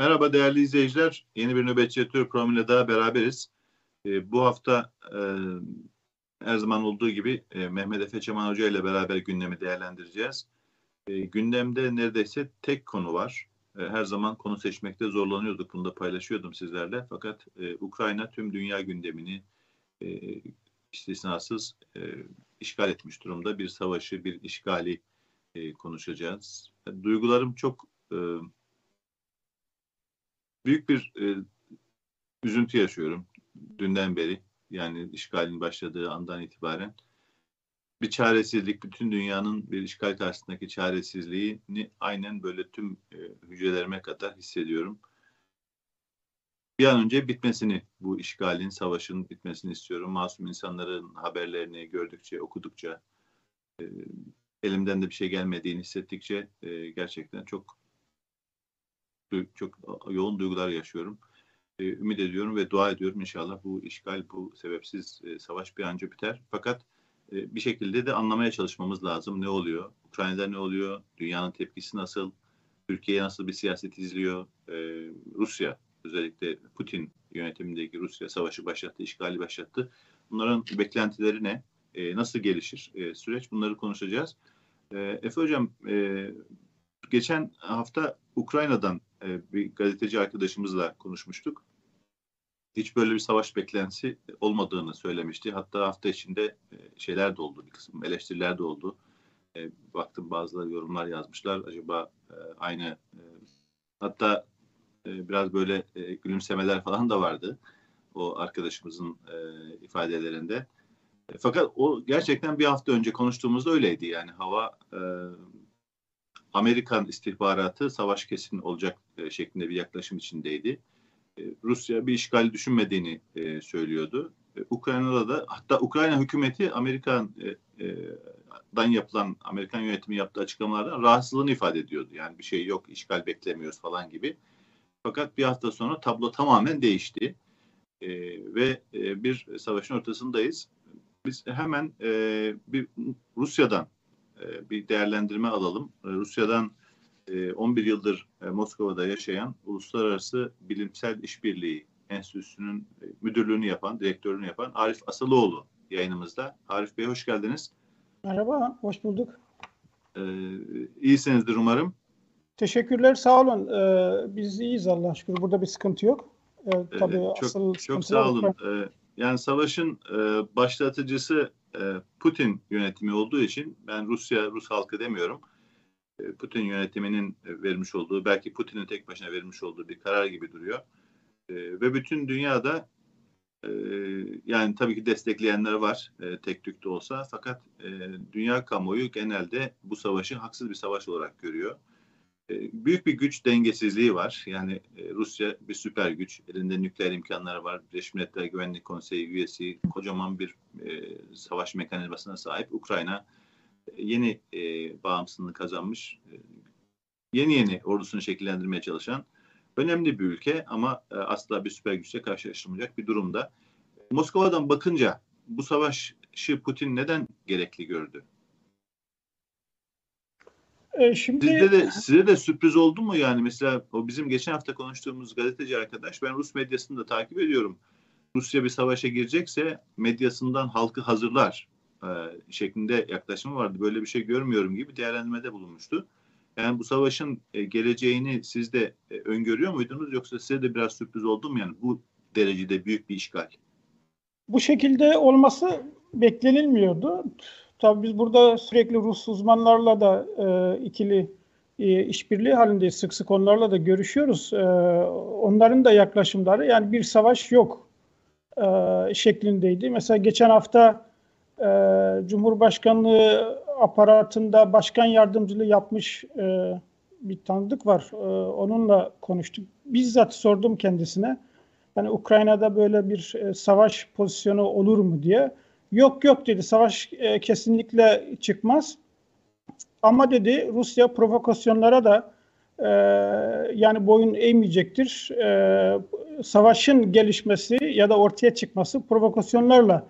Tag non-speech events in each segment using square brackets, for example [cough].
Merhaba değerli izleyiciler. Yeni bir nöbetçi editör programıyla daha beraberiz. E, bu hafta e, her zaman olduğu gibi e, Mehmet Efe Çaman Hoca ile beraber gündemi değerlendireceğiz. E, gündemde neredeyse tek konu var. E, her zaman konu seçmekte zorlanıyorduk. Bunu da paylaşıyordum sizlerle. Fakat e, Ukrayna tüm dünya gündemini e, istisnasız e, işgal etmiş durumda. Bir savaşı, bir işgali e, konuşacağız. Duygularım çok e, büyük bir e, üzüntü yaşıyorum dünden beri. Yani işgalin başladığı andan itibaren bir çaresizlik, bütün dünyanın bir işgal karşısındaki çaresizliğini aynen böyle tüm e, hücrelerime kadar hissediyorum. Bir an önce bitmesini, bu işgalin, savaşın bitmesini istiyorum. Masum insanların haberlerini gördükçe, okudukça, e, elimden de bir şey gelmediğini hissettikçe e, gerçekten çok çok yoğun duygular yaşıyorum. E, ümit ediyorum ve dua ediyorum inşallah bu işgal, bu sebepsiz e, savaş bir an önce biter. Fakat e, bir şekilde de anlamaya çalışmamız lazım. Ne oluyor? Ukrayna'da ne oluyor? Dünyanın tepkisi nasıl? Türkiye nasıl bir siyaset izliyor? E, Rusya özellikle Putin yönetimindeki Rusya savaşı başlattı, işgali başlattı. Bunların beklentileri ne? E, nasıl gelişir e, süreç? Bunları konuşacağız. E, Efe Hocam, e, geçen hafta Ukrayna'dan e, bir gazeteci arkadaşımızla konuşmuştuk. Hiç böyle bir savaş beklentisi olmadığını söylemişti. Hatta hafta içinde e, şeyler de oldu, bir kısım eleştiriler de oldu. E, baktım bazıları yorumlar yazmışlar. Acaba aynı hatta biraz böyle gülümsemeler falan da vardı o arkadaşımızın ifadelerinde. Fakat o gerçekten bir hafta önce konuştuğumuzda öyleydi. Yani hava Amerikan istihbaratı savaş kesin olacak e, şeklinde bir yaklaşım içindeydi. E, Rusya bir işgal düşünmediğini e, söylüyordu. E, Ukrayna'da da hatta Ukrayna hükümeti Amerikan'dan e, yapılan Amerikan yönetimi yaptığı açıklamalardan rahatsızlığını ifade ediyordu. Yani bir şey yok, işgal beklemiyoruz falan gibi. Fakat bir hafta sonra tablo tamamen değişti. E, ve e, bir savaşın ortasındayız. Biz hemen e, bir Rusya'dan e, bir değerlendirme alalım. E, Rusya'dan 11 e, yıldır Moskova'da yaşayan Uluslararası Bilimsel İşbirliği Enstitüsü'nün müdürlüğünü yapan, direktörünü yapan Arif Asılıoğlu yayınımızda. Arif Bey hoş geldiniz. Merhaba, hoş bulduk. Ee, iyisinizdir umarım. Teşekkürler, sağ olun. Biz iyiyiz Allah şükür. Burada bir sıkıntı yok. Tabii ee, çok, asıl çok sağ olun. Yani savaşın e, başlatıcısı e, Putin yönetimi olduğu için ben Rusya, Rus halkı demiyorum. E, Putin yönetiminin vermiş olduğu, belki Putin'in tek başına vermiş olduğu bir karar gibi duruyor. E, ve bütün dünyada yani tabii ki destekleyenler var tek tük de olsa fakat dünya kamuoyu genelde bu savaşı haksız bir savaş olarak görüyor. Ee, büyük bir güç dengesizliği var. Yani e, Rusya bir süper güç. Elinde nükleer imkanları var. Birleşmiş Milletler Güvenlik Konseyi üyesi. Kocaman bir e, savaş mekanizmasına sahip. Ukrayna e, yeni e, bağımsızlığını kazanmış. E, yeni yeni ordusunu şekillendirmeye çalışan önemli bir ülke ama e, asla bir süper güçle karşılaştırılmayacak bir durumda. Moskova'dan bakınca bu savaşı Putin neden gerekli gördü? E, şimdi Sizde de [laughs] size de sürpriz oldu mu yani mesela o bizim geçen hafta konuştuğumuz gazeteci arkadaş ben Rus medyasını da takip ediyorum. Rusya bir savaşa girecekse medyasından halkı hazırlar e, şeklinde yaklaşımı vardı. Böyle bir şey görmüyorum gibi değerlendirmede bulunmuştu. Yani bu savaşın e, geleceğini siz de e, öngörüyor muydunuz yoksa size de biraz sürpriz oldu mu yani bu derecede büyük bir işgal? Bu şekilde olması beklenilmiyordu. Tabii biz burada sürekli Rus uzmanlarla da e, ikili e, işbirliği halindeyiz. Sık sık onlarla da görüşüyoruz. E, onların da yaklaşımları yani bir savaş yok e, şeklindeydi. Mesela geçen hafta e, Cumhurbaşkanlığı aparatında başkan yardımcılığı yapmış e, bir tanıdık var. E, onunla konuştuk. Bizzat sordum kendisine. Hani Ukrayna'da böyle bir e, savaş pozisyonu olur mu diye. Yok yok dedi savaş e, kesinlikle çıkmaz. Ama dedi Rusya provokasyonlara da e, yani boyun eğmeyecektir. E, savaşın gelişmesi ya da ortaya çıkması provokasyonlarla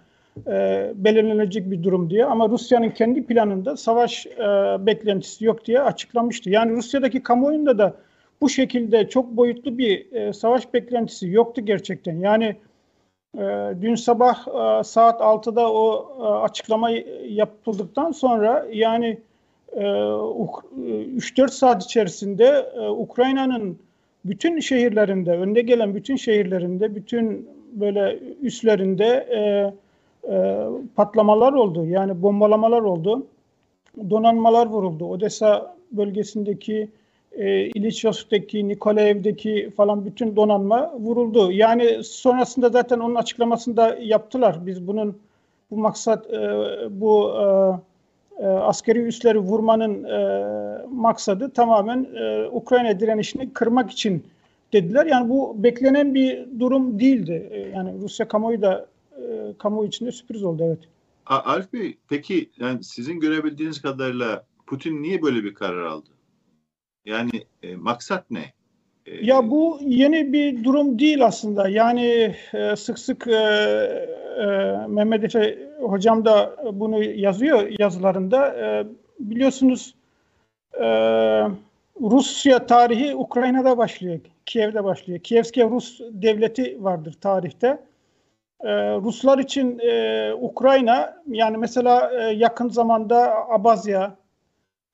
e, belirlenecek bir durum diye. Ama Rusya'nın kendi planında savaş e, beklentisi yok diye açıklamıştı. Yani Rusya'daki kamuoyunda da bu şekilde çok boyutlu bir e, savaş beklentisi yoktu gerçekten. Yani dün sabah e, saat 6'da o e, açıklama yapıldıktan sonra yani e, 3-4 saat içerisinde e, Ukrayna'nın bütün şehirlerinde, önde gelen bütün şehirlerinde, bütün böyle üslerinde e, e, patlamalar oldu. Yani bombalamalar oldu. Donanmalar vuruldu. Odessa bölgesindeki e, İliçyos'taki, Nikolaev'deki falan bütün donanma vuruldu. Yani sonrasında zaten onun açıklamasında yaptılar. Biz bunun bu maksat e, bu e, e, askeri üsleri vurmanın e, maksadı tamamen e, Ukrayna direnişini kırmak için dediler. Yani bu beklenen bir durum değildi. E, yani Rusya kamuoyu da e, kamuoyu içinde sürpriz oldu evet. Arif Bey peki yani sizin görebildiğiniz kadarıyla Putin niye böyle bir karar aldı? Yani e, maksat ne? E, ya bu yeni bir durum değil aslında. Yani e, sık sık e, e, Mehmet Efe hocam da bunu yazıyor yazılarında. E, biliyorsunuz e, Rusya tarihi Ukrayna'da başlıyor. Kiev'de başlıyor. Kievske Rus devleti vardır tarihte. Ee, Ruslar için e, Ukrayna yani mesela e, yakın zamanda Abazya,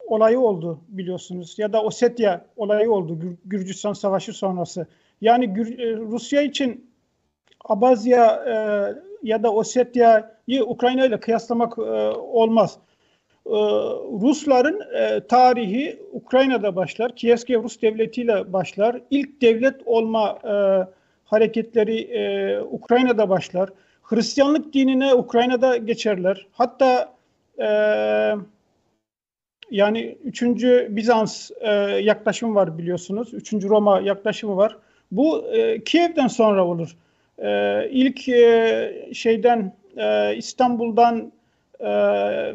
olayı oldu biliyorsunuz ya da Osetya olayı oldu Gür Gürcistan Savaşı sonrası. Yani Gür e, Rusya için Abazya e, ya da Osetya'yı Ukrayna ile kıyaslamak e, olmaz. E, Rusların e, tarihi Ukrayna'da başlar. Kievske Rus Devleti ile başlar. İlk devlet olma e, hareketleri e, Ukrayna'da başlar. Hristiyanlık dinine Ukrayna'da geçerler. Hatta e, yani 3. Bizans e, yaklaşımı var biliyorsunuz. 3. Roma yaklaşımı var. Bu e, Kiev'den sonra olur. E, ilk e, şeyden e, İstanbul'dan e,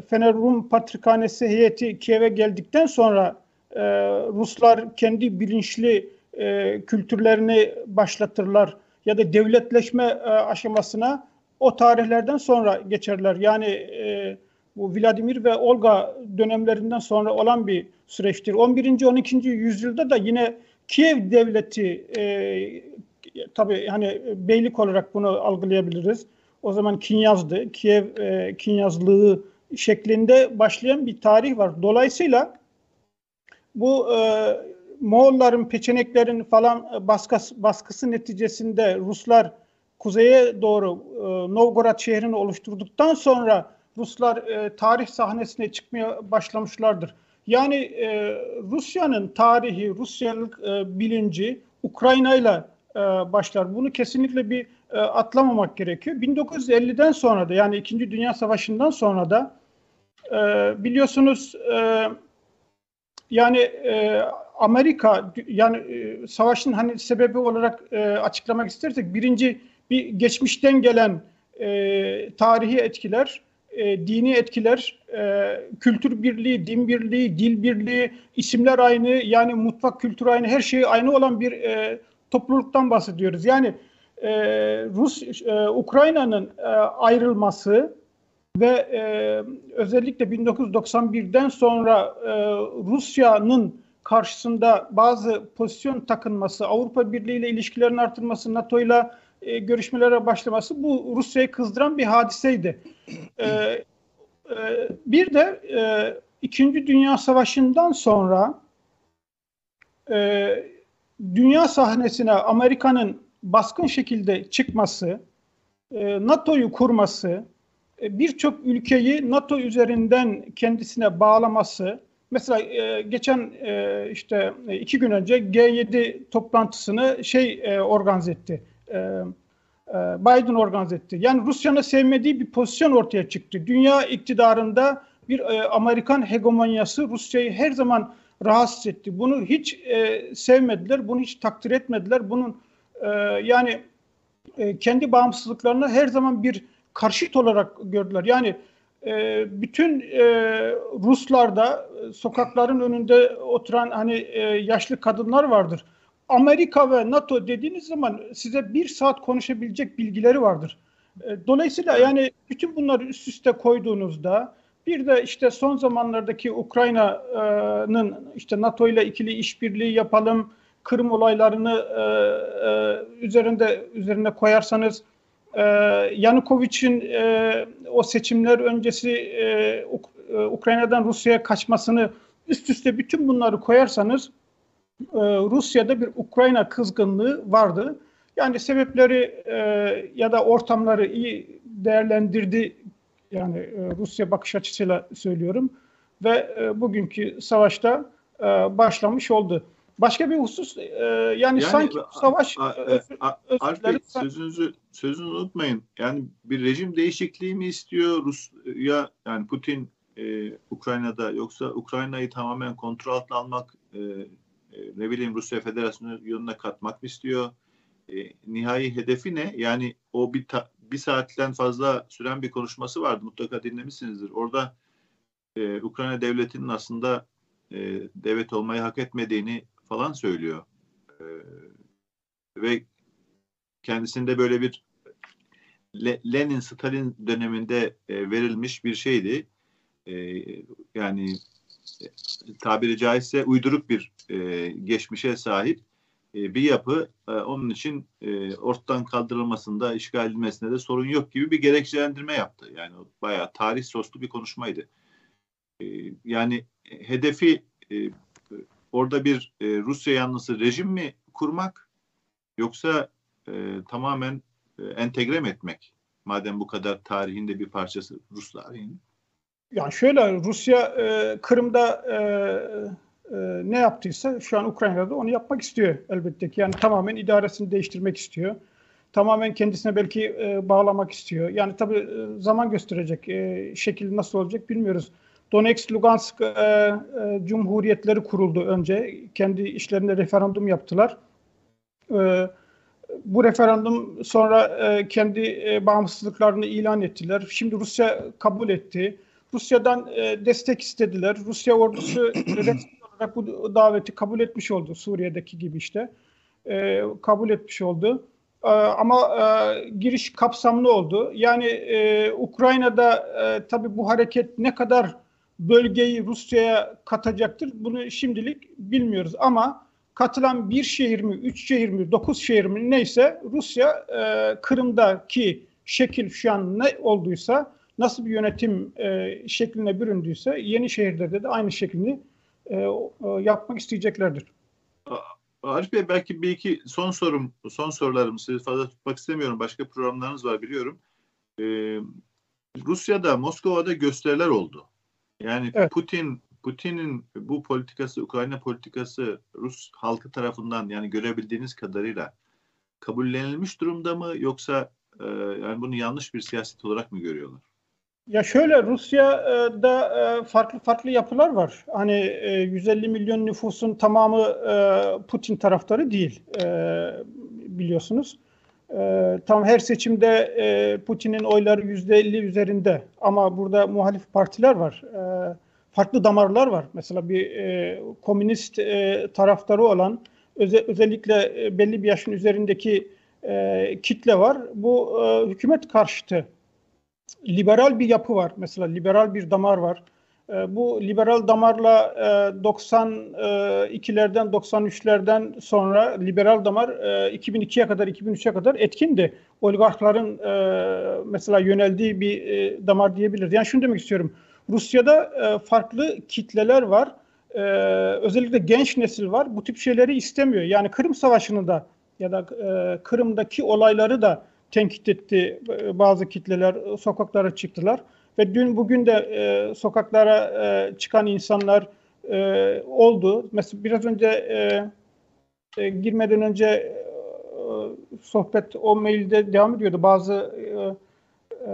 Fener Rum Patrikhanesi heyeti Kiev'e geldikten sonra e, Ruslar kendi bilinçli e, kültürlerini başlatırlar ya da devletleşme e, aşamasına o tarihlerden sonra geçerler. Yani e, bu Vladimir ve Olga dönemlerinden sonra olan bir süreçtir. 11. 12. yüzyılda da yine Kiev devleti e, tabii hani beylik olarak bunu algılayabiliriz. O zaman Kinyaz'dı. Kiev e, Kinyazlığı şeklinde başlayan bir tarih var. Dolayısıyla bu e, Moğolların, Peçeneklerin falan baskısı, baskısı neticesinde Ruslar kuzeye doğru e, Novgorod şehrini oluşturduktan sonra Ruslar e, tarih sahnesine çıkmaya başlamışlardır. Yani e, Rusya'nın tarihi, Rusyalık e, bilinci Ukrayna ile başlar. Bunu kesinlikle bir e, atlamamak gerekiyor. 1950'den sonra da yani İkinci Dünya Savaşı'ndan sonra da e, biliyorsunuz e, yani e, Amerika yani e, savaşın hani sebebi olarak e, açıklamak istersek birinci bir geçmişten gelen e, tarihi etkiler e, dini etkiler, e, kültür birliği, din birliği, dil birliği, isimler aynı, yani mutfak kültürü aynı, her şey aynı olan bir e, topluluktan bahsediyoruz. Yani e, Rus, e, Ukrayna'nın e, ayrılması ve e, özellikle 1991'den sonra e, Rusya'nın karşısında bazı pozisyon takınması, Avrupa Birliği ile ilişkilerin artırması, NATO ile e, görüşmelere başlaması bu Rusya'yı kızdıran bir hadiseydi. E, e, bir de e, İkinci Dünya Savaşı'ndan sonra e, dünya sahnesine Amerika'nın baskın şekilde çıkması, e, NATO'yu kurması, e, birçok ülkeyi NATO üzerinden kendisine bağlaması, mesela e, geçen e, işte iki gün önce G7 toplantısını şey e, organize etti. E, e, Biden organize etti. Yani Rusya'nın sevmediği bir pozisyon ortaya çıktı. Dünya iktidarında bir e, Amerikan hegemonyası Rusya'yı her zaman rahatsız etti. Bunu hiç e, sevmediler, bunu hiç takdir etmediler. Bunun e, yani e, kendi bağımsızlıklarına her zaman bir karşıt olarak gördüler. Yani e, bütün e, Ruslarda sokakların önünde oturan hani e, yaşlı kadınlar vardır. Amerika ve NATO dediğiniz zaman size bir saat konuşabilecek bilgileri vardır. E, dolayısıyla yani bütün bunları üst üste koyduğunuzda bir de işte son zamanlardaki Ukrayna'nın işte NATO ile ikili işbirliği yapalım, Kırım olaylarını e, e, üzerinde üzerine koyarsanız Yanukovic'in o seçimler öncesi Uk- Ukrayna'dan Rusya'ya kaçmasını üst üste bütün bunları koyarsanız e, Rusya'da bir Ukrayna kızgınlığı vardı. Yani sebepleri e, ya da ortamları iyi değerlendirdi. Yani e, Rusya bakış açısıyla söylüyorum ve e, bugünkü savaşta e, başlamış oldu. Başka bir husus e, yani, Yani sanki a- savaş a- e, e, özür- a- özür Bey sözünüzü sözünüzü unutmayın. Yani bir rejim değişikliği mi istiyor Rusya yani Putin e, Ukrayna'da yoksa Ukrayna'yı tamamen kontrol altına almak e, e, ne bileyim Rusya Federasyonu yoluna katmak istiyor? E, nihai hedefi ne? Yani o bir ta- bir saatten fazla süren bir konuşması vardı. Mutlaka dinlemişsinizdir. Orada e, Ukrayna devletinin aslında e, devlet olmayı hak etmediğini falan söylüyor. E, ve kendisinde böyle bir Le- Lenin Stalin döneminde e, verilmiş bir şeydi. E, yani tabiri caizse uyduruk bir e, geçmişe sahip e, bir yapı. E, onun için e, ortadan kaldırılmasında, işgal edilmesinde de sorun yok gibi bir gerekçelendirme yaptı. Yani bayağı tarih soslu bir konuşmaydı. E, yani hedefi e, orada bir e, Rusya yanlısı rejim mi kurmak yoksa e, tamamen e, entegre mi etmek? Madem bu kadar tarihinde bir parçası Rus tarihinin. Yani şöyle Rusya e, Kırım'da e, e, ne yaptıysa şu an Ukrayna'da onu yapmak istiyor elbette ki. Yani tamamen idaresini değiştirmek istiyor. Tamamen kendisine belki e, bağlamak istiyor. Yani tabii e, zaman gösterecek. E, şekil nasıl olacak bilmiyoruz. Donetsk, Lugansk e, e, cumhuriyetleri kuruldu önce. Kendi işlerinde referandum yaptılar. E, bu referandum sonra e, kendi e, bağımsızlıklarını ilan ettiler. Şimdi Rusya kabul etti. Rusya'dan e, destek istediler. Rusya ordusu [clears throat] resmi olarak bu daveti kabul etmiş oldu. Suriye'deki gibi işte. E, kabul etmiş oldu. E, ama e, giriş kapsamlı oldu. Yani e, Ukrayna'da e, tabii bu hareket ne kadar bölgeyi Rusya'ya katacaktır bunu şimdilik bilmiyoruz. Ama katılan bir şehir mi, üç şehir mi, dokuz şehir mi neyse Rusya e, Kırım'daki şekil şu an ne olduysa nasıl bir yönetim e, şekline büründüyse yeni şehirlerde de aynı şeklini e, e, yapmak isteyeceklerdir. Arif Bey belki bir iki son sorum, son sorularım sizi fazla tutmak istemiyorum. Başka programlarınız var biliyorum. Ee, Rusya'da, Moskova'da gösteriler oldu. Yani Evet. Putin Putin'in bu politikası, Ukrayna politikası Rus halkı tarafından yani görebildiğiniz kadarıyla kabullenilmiş durumda mı yoksa e, yani bunu yanlış bir siyaset olarak mı görüyorlar? Ya şöyle Rusya'da e, farklı farklı yapılar var. Hani e, 150 milyon nüfusun tamamı e, Putin taraftarı değil e, biliyorsunuz. E, tam her seçimde e, Putin'in oyları %50 üzerinde ama burada muhalif partiler var. E, farklı damarlar var. Mesela bir e, komünist e, taraftarı olan öze, özellikle e, belli bir yaşın üzerindeki e, kitle var. Bu e, hükümet karşıtı liberal bir yapı var. Mesela liberal bir damar var. E, bu liberal damarla e, 92'lerden 93'lerden sonra liberal damar e, 2002'ye kadar 2003'e kadar etkindi. Oligarkların e, mesela yöneldiği bir e, damar diyebiliriz. Yani şunu demek istiyorum. Rusya'da e, farklı kitleler var. E, özellikle genç nesil var. Bu tip şeyleri istemiyor. Yani Kırım Savaşı'nı da ya da e, Kırım'daki olayları da tenkit etti e, bazı kitleler e, sokaklara çıktılar ve dün bugün de e, sokaklara e, çıkan insanlar e, oldu. Mesela biraz önce e, e, girmeden önce e, sohbet o mailde devam ediyordu. Bazı e, e,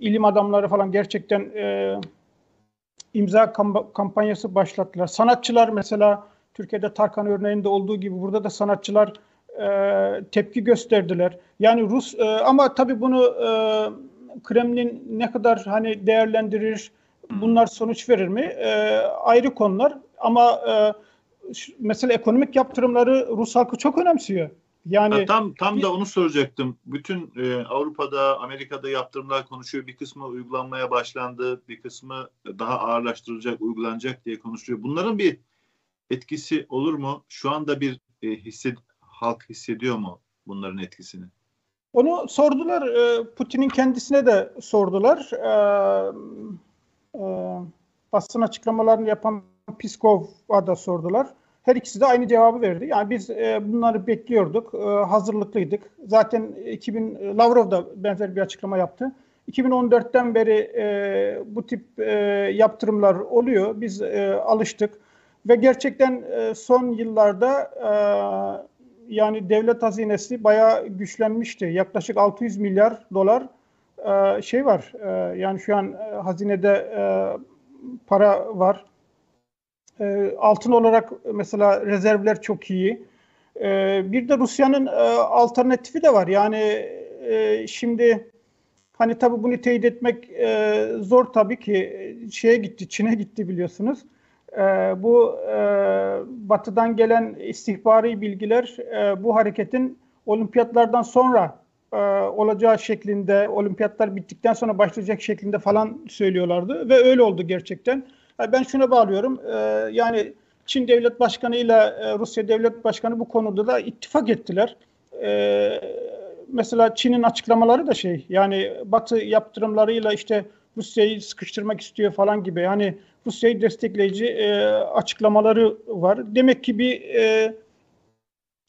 ilim adamları falan gerçekten e, imza kamp- kampanyası başlattılar. Sanatçılar mesela Türkiye'de Tarkan örneğinde olduğu gibi burada da sanatçılar e, tepki gösterdiler. Yani Rus e, ama tabii bunu e, Kremlin ne kadar hani değerlendirir, bunlar sonuç verir mi? E, ayrı konular. Ama e, mesela ekonomik yaptırımları Rus halkı çok önemsiyor. Yani Ha, tam tam da onu soracaktım. Bütün e, Avrupa'da, Amerika'da yaptırımlar konuşuyor. Bir kısmı uygulanmaya başlandı, bir kısmı daha ağırlaştırılacak, uygulanacak diye konuşuyor. Bunların bir etkisi olur mu? Şu anda bir e, hissed, halk hissediyor mu bunların etkisini? Onu sordular. E, Putin'in kendisine de sordular. E, e, basın açıklamalarını yapan Piskov'a da sordular. Her ikisi de aynı cevabı verdi. Yani biz bunları bekliyorduk, hazırlıklıydık. Zaten 2000 Lavrov da benzer bir açıklama yaptı. 2014'ten beri bu tip yaptırımlar oluyor. Biz alıştık ve gerçekten son yıllarda yani devlet hazinesi bayağı güçlenmişti. Yaklaşık 600 milyar dolar e, şey var. E, yani şu an e, hazinede e, para var. E, altın olarak mesela rezervler çok iyi. E, bir de Rusya'nın e, alternatifi de var. Yani e, şimdi hani tabii bunu teyit etmek e, zor tabii ki. Şeye gitti, Çin'e gitti biliyorsunuz. E, bu e, batıdan gelen istihbari bilgiler e, bu hareketin olimpiyatlardan sonra e, olacağı şeklinde, olimpiyatlar bittikten sonra başlayacak şeklinde falan söylüyorlardı ve öyle oldu gerçekten. Ben şuna bağlıyorum. E, yani Çin Devlet Başkanı ile Rusya Devlet Başkanı bu konuda da ittifak ettiler. E, mesela Çin'in açıklamaları da şey yani Batı yaptırımlarıyla işte Rusya'yı sıkıştırmak istiyor falan gibi. Yani Rusya'yı destekleyici e, açıklamaları var. Demek ki bir e,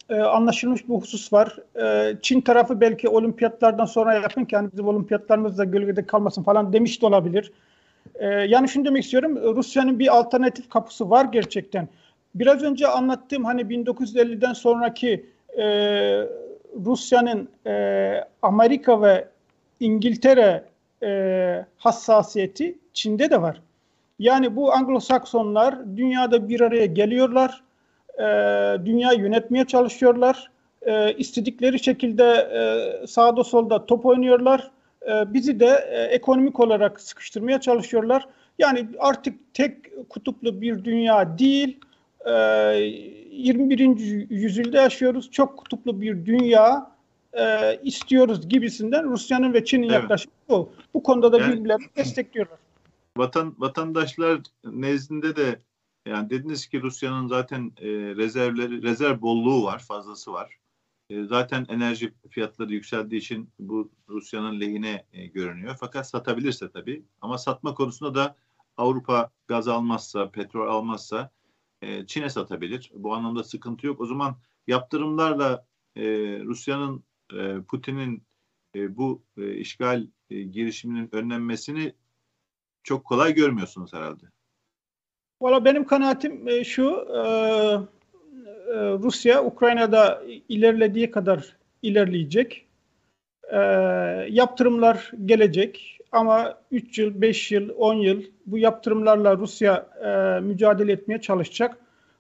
e, anlaşılmış bir husus var. E, Çin tarafı belki olimpiyatlardan sonra yakın ki hani bizim olimpiyatlarımız da gölgede kalmasın falan demiş de olabilir. E, yani şunu demek istiyorum. Rusya'nın bir alternatif kapısı var gerçekten. Biraz önce anlattığım hani 1950'den sonraki e, Rusya'nın e, Amerika ve İngiltere e, hassasiyeti Çin'de de var. Yani bu Anglo-Saksonlar dünyada bir araya geliyorlar, e, dünya yönetmeye çalışıyorlar, e, istedikleri şekilde e, sağda solda top oynuyorlar, e, bizi de e, ekonomik olarak sıkıştırmaya çalışıyorlar. Yani artık tek kutuplu bir dünya değil, e, 21. yüzyılda yaşıyoruz, çok kutuplu bir dünya e, istiyoruz gibisinden Rusya'nın ve Çin'in evet. yaklaşımı bu. Bu konuda da yani, birbirlerini destekliyorlar. Vatan, vatandaşlar nezdinde de yani dediniz ki Rusya'nın zaten e, rezervleri, rezerv bolluğu var, fazlası var. E, zaten enerji fiyatları yükseldiği için bu Rusya'nın lehine e, görünüyor. Fakat satabilirse tabii. Ama satma konusunda da Avrupa gaz almazsa, petrol almazsa e, Çin'e satabilir. Bu anlamda sıkıntı yok. O zaman yaptırımlarla e, Rusya'nın, e, Putin'in e, bu e, işgal girişiminin önlenmesini çok kolay görmüyorsunuz herhalde. Valla benim kanaatim şu, Rusya Ukrayna'da ilerlediği kadar ilerleyecek. Yaptırımlar gelecek ama 3 yıl, 5 yıl, 10 yıl bu yaptırımlarla Rusya mücadele etmeye çalışacak.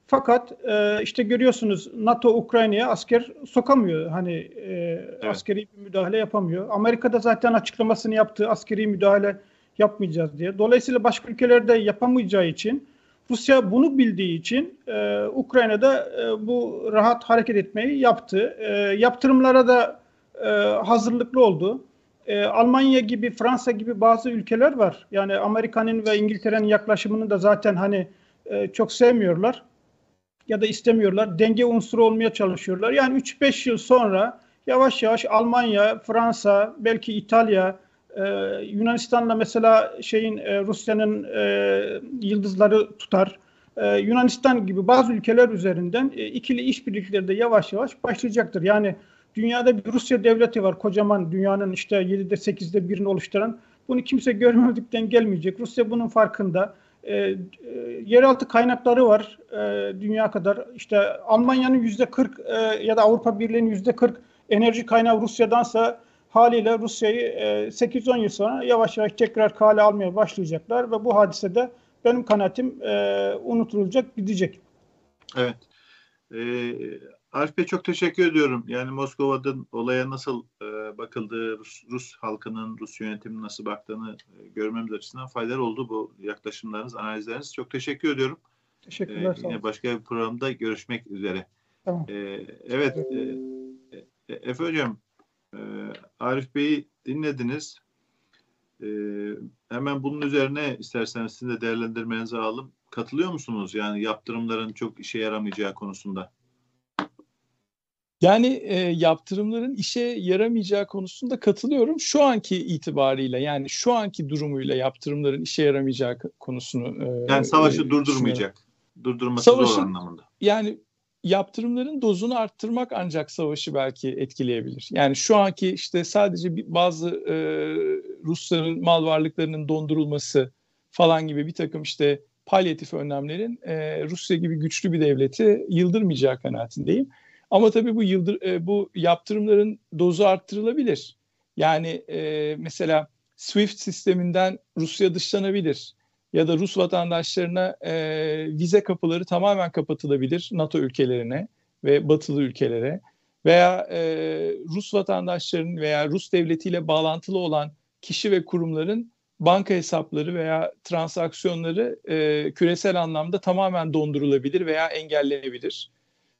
Fakat e, işte görüyorsunuz NATO Ukrayna'ya asker sokamıyor. Hani e, evet. askeri bir müdahale yapamıyor. Amerika'da zaten açıklamasını yaptı. Askeri müdahale yapmayacağız diye. Dolayısıyla başka ülkelerde yapamayacağı için Rusya bunu bildiği için e, Ukrayna'da e, bu rahat hareket etmeyi yaptı. E, yaptırımlara da e, hazırlıklı oldu. E, Almanya gibi, Fransa gibi bazı ülkeler var. Yani Amerika'nın ve İngiltere'nin yaklaşımını da zaten hani e, çok sevmiyorlar ya da istemiyorlar. Denge unsuru olmaya çalışıyorlar. Yani 3-5 yıl sonra yavaş yavaş Almanya, Fransa, belki İtalya, ee, Yunanistan'la mesela şeyin e, Rusya'nın e, yıldızları tutar. Ee, Yunanistan gibi bazı ülkeler üzerinden e, ikili işbirlikleri de yavaş yavaş başlayacaktır. Yani dünyada bir Rusya devleti var kocaman dünyanın işte 7'de 8'de birini oluşturan. Bunu kimse görmedikten gelmeyecek. Rusya bunun farkında. E, e, yeraltı kaynakları var e, dünya kadar. İşte Almanya'nın yüzde 40 e, ya da Avrupa Birliği'nin yüzde 40 enerji kaynağı Rusya'dansa haliyle Rusya'yı e, 8-10 yıl sonra yavaş yavaş tekrar kale almaya başlayacaklar ve bu hadisede benim kanaatim e, unutulacak, gidecek. Evet. Ee, Arif Bey çok teşekkür ediyorum. Yani Moskova'da olaya nasıl e, bakıldığı, Rus, Rus halkının, Rus yönetiminin nasıl baktığını e, görmemiz açısından faydalı oldu bu yaklaşımlarınız, analizleriniz. Çok teşekkür ediyorum. Teşekkürler. Ee, yine başka bir programda görüşmek üzere. Tamam. Ee, evet. E, e, Efe Hocam, e, Arif Bey'i dinlediniz. E, hemen bunun üzerine isterseniz sizin de değerlendirmenizi alalım. Katılıyor musunuz? Yani yaptırımların çok işe yaramayacağı konusunda. Yani e, yaptırımların işe yaramayacağı konusunda katılıyorum. Şu anki itibariyle yani şu anki durumuyla yaptırımların işe yaramayacağı konusunu e, Yani savaşı e, durdurmayacak. Durdurması Savaşın, zor anlamında. Yani yaptırımların dozunu arttırmak ancak savaşı belki etkileyebilir. Yani şu anki işte sadece bazı e, Rusların mal varlıklarının dondurulması falan gibi bir takım işte palyatif önlemlerin e, Rusya gibi güçlü bir devleti yıldırmayacağı kanaatindeyim. Ama tabii bu yıldır e, bu yaptırımların dozu arttırılabilir. Yani e, mesela SWIFT sisteminden Rusya dışlanabilir ya da Rus vatandaşlarına e, vize kapıları tamamen kapatılabilir NATO ülkelerine ve batılı ülkelere veya e, Rus vatandaşlarının veya Rus devletiyle bağlantılı olan kişi ve kurumların banka hesapları veya transaksiyonları e, küresel anlamda tamamen dondurulabilir veya engellenebilir.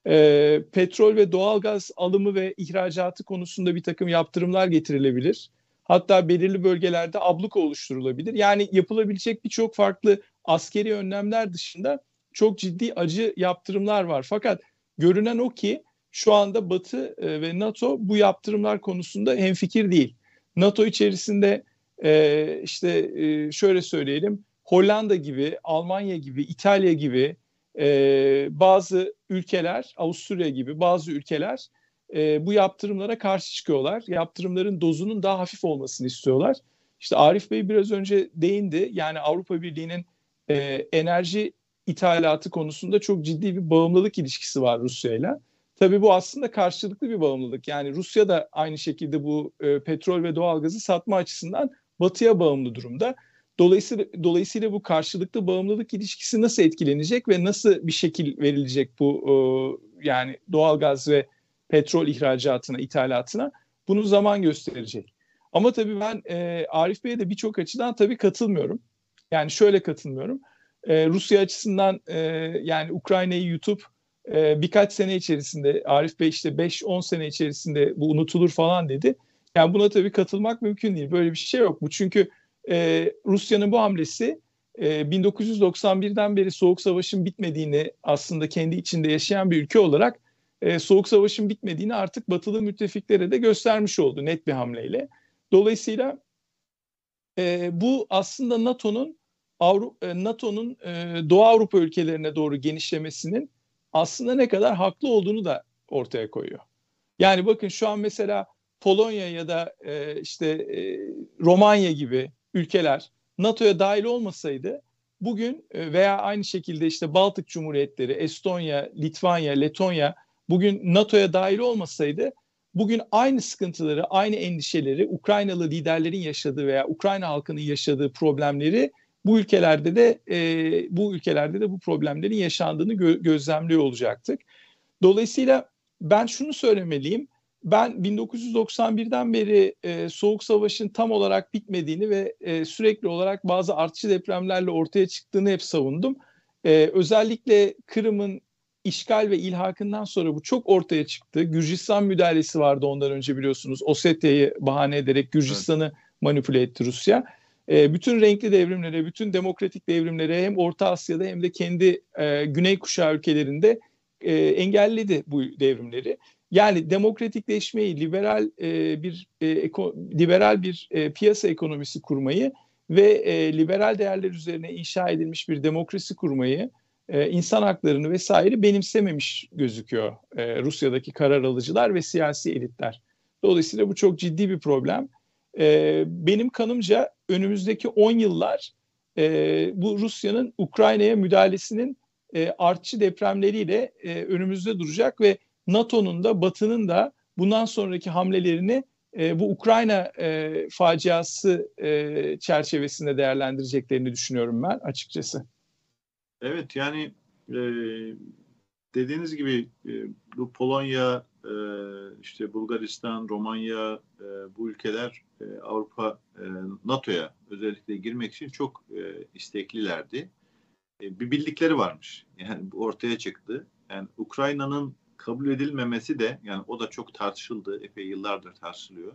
E, petrol ve doğalgaz alımı ve ihracatı konusunda bir takım yaptırımlar getirilebilir. Hatta belirli bölgelerde abluka oluşturulabilir. Yani yapılabilecek birçok farklı askeri önlemler dışında çok ciddi acı yaptırımlar var. Fakat görünen o ki şu anda Batı e, ve NATO bu yaptırımlar konusunda hemfikir değil. NATO içerisinde e, işte e, şöyle söyleyelim Hollanda gibi, Almanya gibi, İtalya gibi e, bazı ülkeler, Avusturya gibi bazı ülkeler e, bu yaptırımlara karşı çıkıyorlar. Yaptırımların dozunun daha hafif olmasını istiyorlar. İşte Arif Bey biraz önce değindi. Yani Avrupa Birliği'nin e, enerji ithalatı konusunda çok ciddi bir bağımlılık ilişkisi var Rusya ile. Tabii bu aslında karşılıklı bir bağımlılık. Yani Rusya da aynı şekilde bu e, petrol ve doğalgazı satma açısından batıya bağımlı durumda. Dolayısıyla, dolayısıyla bu karşılıklı bağımlılık ilişkisi nasıl etkilenecek ve nasıl bir şekil verilecek bu e, yani doğalgaz ve petrol ihracatına, ithalatına bunu zaman gösterecek. Ama tabii ben e, Arif Bey'e de birçok açıdan tabii katılmıyorum. Yani şöyle katılmıyorum. E, Rusya açısından e, yani Ukrayna'yı yutup e, birkaç sene içerisinde Arif Bey işte 5-10 sene içerisinde bu unutulur falan dedi. Yani buna tabii katılmak mümkün değil. Böyle bir şey yok. Bu çünkü e, Rusya'nın bu hamlesi e, 1991'den beri Soğuk Savaş'ın bitmediğini aslında kendi içinde yaşayan bir ülke olarak e, Soğuk Savaş'ın bitmediğini artık batılı müttefiklere de göstermiş oldu net bir hamleyle. Dolayısıyla e, bu aslında NATO'nun e, NATO'nun e, Doğu Avrupa ülkelerine doğru genişlemesinin aslında ne kadar haklı olduğunu da ortaya koyuyor. Yani bakın şu an mesela Polonya ya da e, işte e, Romanya gibi ülkeler NATO'ya dahil olmasaydı bugün e, veya aynı şekilde işte Baltık Cumhuriyetleri, Estonya, Litvanya, Letonya bugün NATO'ya dahil olmasaydı bugün aynı sıkıntıları, aynı endişeleri Ukraynalı liderlerin yaşadığı veya Ukrayna halkının yaşadığı problemleri bu ülkelerde de e, bu ülkelerde de bu problemlerin yaşandığını gö- gözlemliyor olacaktık. Dolayısıyla ben şunu söylemeliyim ben 1991'den beri e, Soğuk Savaş'ın tam olarak bitmediğini ve e, sürekli olarak bazı artçı depremlerle ortaya çıktığını hep savundum. E, özellikle Kırım'ın işgal ve ilhakından sonra bu çok ortaya çıktı. Gürcistan müdahalesi vardı ondan önce biliyorsunuz. Osetya'yı bahane ederek Gürcistan'ı evet. manipüle etti Rusya. E, bütün renkli devrimlere, bütün demokratik devrimlere hem Orta Asya'da hem de kendi e, Güney Kuşağı ülkelerinde e, engelledi bu devrimleri. Yani demokratikleşmeyi, liberal e, bir e, eko, liberal bir e, piyasa ekonomisi kurmayı ve e, liberal değerler üzerine inşa edilmiş bir demokrasi kurmayı, e, insan haklarını vesaire benimsememiş gözüküyor e, Rusya'daki karar alıcılar ve siyasi elitler. Dolayısıyla bu çok ciddi bir problem. E, benim kanımca önümüzdeki 10 yıllar e, bu Rusya'nın Ukrayna'ya müdahalesinin e, artçı depremleriyle e, önümüzde duracak ve NATO'nun da Batı'nın da bundan sonraki hamlelerini e, bu Ukrayna e, faciası e, çerçevesinde değerlendireceklerini düşünüyorum ben açıkçası. Evet yani e, dediğiniz gibi e, bu Polonya, e, işte Bulgaristan, Romanya e, bu ülkeler e, Avrupa e, NATO'ya özellikle girmek için çok e, isteklilerdi. E, bir bildikleri varmış. Yani ortaya çıktı. Yani Ukrayna'nın kabul edilmemesi de yani o da çok tartışıldı. Epey yıllardır tartışılıyor.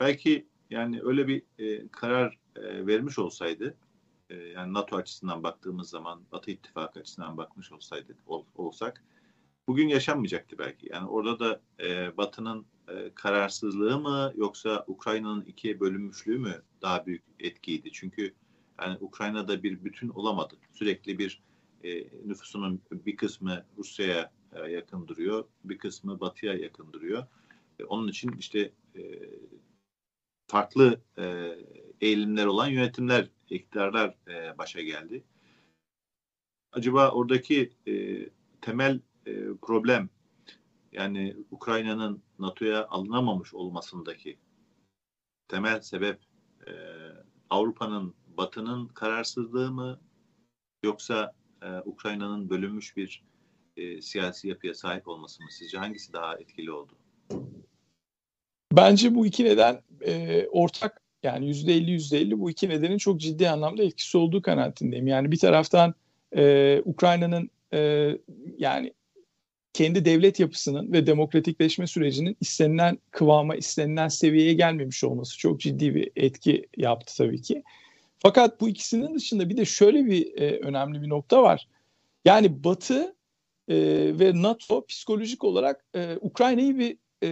Belki yani öyle bir e, karar e, vermiş olsaydı e, yani NATO açısından baktığımız zaman Batı İttifakı açısından bakmış olsaydık ol, olsak bugün yaşanmayacaktı belki. Yani orada da e, Batı'nın e, kararsızlığı mı yoksa Ukrayna'nın ikiye bölünmüşlüğü mü daha büyük etkiydi? Çünkü yani Ukrayna'da bir bütün olamadı. Sürekli bir e, nüfusunun bir kısmı Rusya'ya yakın duruyor, bir kısmı Batı'ya yakın duruyor. E, onun için işte e, farklı e, eğilimler olan yönetimler, iktidarlar başa geldi. Acaba oradaki temel problem yani Ukrayna'nın NATO'ya alınamamış olmasındaki temel sebep e, Avrupa'nın, Batı'nın kararsızlığı mı yoksa e, Ukrayna'nın bölünmüş bir e, siyasi yapıya sahip olması mı? Sizce hangisi daha etkili oldu? Bence bu iki neden e, ortak yani yüzde elli yüzde elli bu iki nedenin çok ciddi anlamda etkisi olduğu kanaatindeyim. Yani bir taraftan e, Ukrayna'nın e, yani kendi devlet yapısının ve demokratikleşme sürecinin istenilen kıvama, istenilen seviyeye gelmemiş olması çok ciddi bir etki yaptı tabii ki. Fakat bu ikisinin dışında bir de şöyle bir e, önemli bir nokta var. Yani Batı e, ve NATO psikolojik olarak e, Ukrayna'yı bir e,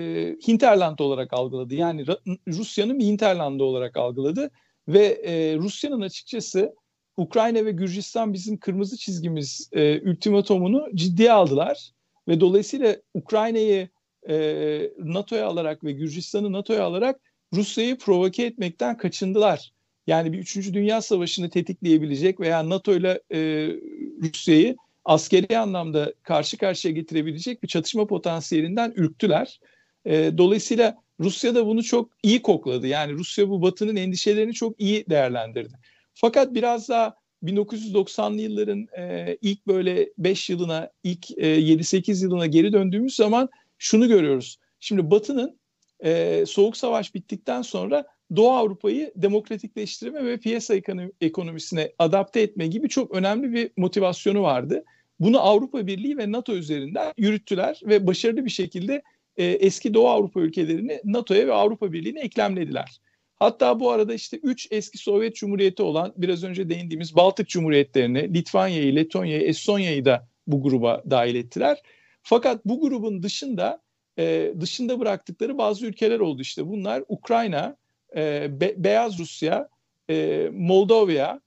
hinterland olarak algıladı. Yani Rusya'nın bir hinterlandı olarak algıladı ve e, Rusya'nın açıkçası Ukrayna ve Gürcistan bizim kırmızı çizgimiz e, ultimatomunu ciddiye aldılar ve dolayısıyla Ukrayna'yı e, NATO'ya alarak ve Gürcistan'ı NATO'ya alarak Rusya'yı provoke etmekten kaçındılar. Yani bir üçüncü Dünya Savaşı'nı tetikleyebilecek veya NATO ile e, Rusya'yı askeri anlamda karşı karşıya getirebilecek bir çatışma potansiyelinden ürktüler. E, dolayısıyla Rusya da bunu çok iyi kokladı. Yani Rusya bu Batı'nın endişelerini çok iyi değerlendirdi. Fakat biraz daha 1990'lı yılların e, ilk böyle 5 yılına, ilk e, 7-8 yılına geri döndüğümüz zaman şunu görüyoruz. Şimdi Batı'nın e, Soğuk Savaş bittikten sonra Doğu Avrupa'yı demokratikleştirme ve piyasa ekonomisine adapte etme gibi çok önemli bir motivasyonu vardı. Bunu Avrupa Birliği ve NATO üzerinden yürüttüler ve başarılı bir şekilde e, eski Doğu Avrupa ülkelerini NATO'ya ve Avrupa Birliği'ne eklemlediler. Hatta bu arada işte üç eski Sovyet Cumhuriyeti olan biraz önce değindiğimiz Baltık Cumhuriyetlerini, Litvanya'yı, Letonya'yı, Estonya'yı da bu gruba dahil ettiler. Fakat bu grubun dışında e, dışında bıraktıkları bazı ülkeler oldu işte. Bunlar Ukrayna, e, Be- Beyaz Rusya, e, Moldova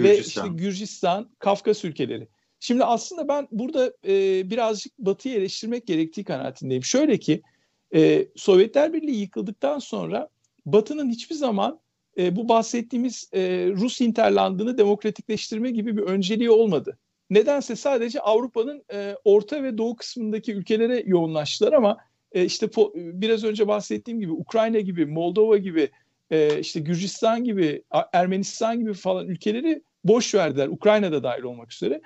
ve işte Gürcistan, Kafkas ülkeleri. Şimdi aslında ben burada e, birazcık Batı'yı eleştirmek gerektiği kanaatindeyim. Şöyle ki e, Sovyetler Birliği yıkıldıktan sonra Batı'nın hiçbir zaman e, bu bahsettiğimiz e, Rus hinterlandını demokratikleştirme gibi bir önceliği olmadı. Nedense sadece Avrupa'nın e, orta ve doğu kısmındaki ülkelere yoğunlaştılar ama e, işte po, biraz önce bahsettiğim gibi Ukrayna gibi, Moldova gibi, e, işte Gürcistan gibi, Ermenistan gibi falan ülkeleri boş verdiler. Ukrayna'da dahil olmak üzere.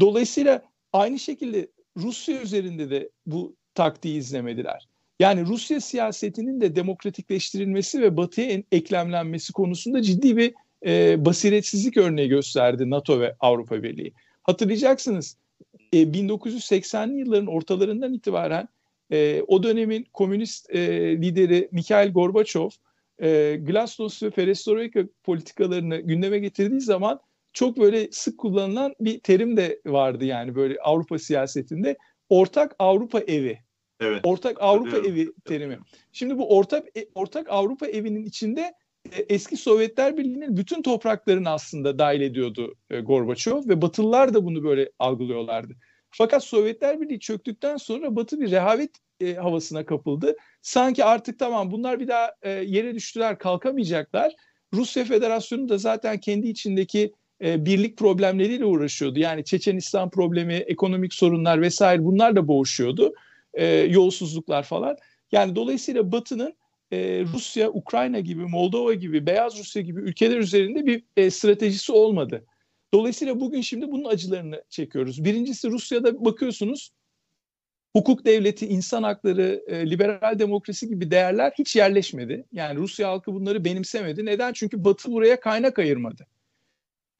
Dolayısıyla aynı şekilde Rusya üzerinde de bu taktiği izlemediler. Yani Rusya siyasetinin de demokratikleştirilmesi ve batıya eklemlenmesi konusunda ciddi bir e, basiretsizlik örneği gösterdi NATO ve Avrupa Birliği. Hatırlayacaksınız e, 1980'li yılların ortalarından itibaren e, o dönemin komünist e, lideri Mikhail Gorbaçov e, Glasnost ve Perestroika politikalarını gündeme getirdiği zaman çok böyle sık kullanılan bir terim de vardı yani böyle Avrupa siyasetinde ortak Avrupa evi Evet. Ortak Avrupa evi terimi. Şimdi bu ortak e, ortak Avrupa evinin içinde e, eski Sovyetler Birliği'nin bütün topraklarını aslında dahil ediyordu e, Gorbaçov ve Batılılar da bunu böyle algılıyorlardı. Fakat Sovyetler Birliği çöktükten sonra Batı bir rehavet e, havasına kapıldı. Sanki artık tamam bunlar bir daha e, yere düştüler kalkamayacaklar. Rusya Federasyonu da zaten kendi içindeki e, birlik problemleriyle uğraşıyordu. Yani Çeçenistan problemi, ekonomik sorunlar vesaire bunlar da boğuşuyordu e, yolsuzluklar falan. Yani dolayısıyla Batı'nın e, Rusya, Ukrayna gibi, Moldova gibi, Beyaz Rusya gibi ülkeler üzerinde bir stratejisi olmadı. Dolayısıyla bugün şimdi bunun acılarını çekiyoruz. Birincisi Rusya'da bakıyorsunuz hukuk devleti, insan hakları, liberal demokrasi gibi değerler hiç yerleşmedi. Yani Rusya halkı bunları benimsemedi. Neden? Çünkü Batı buraya kaynak ayırmadı.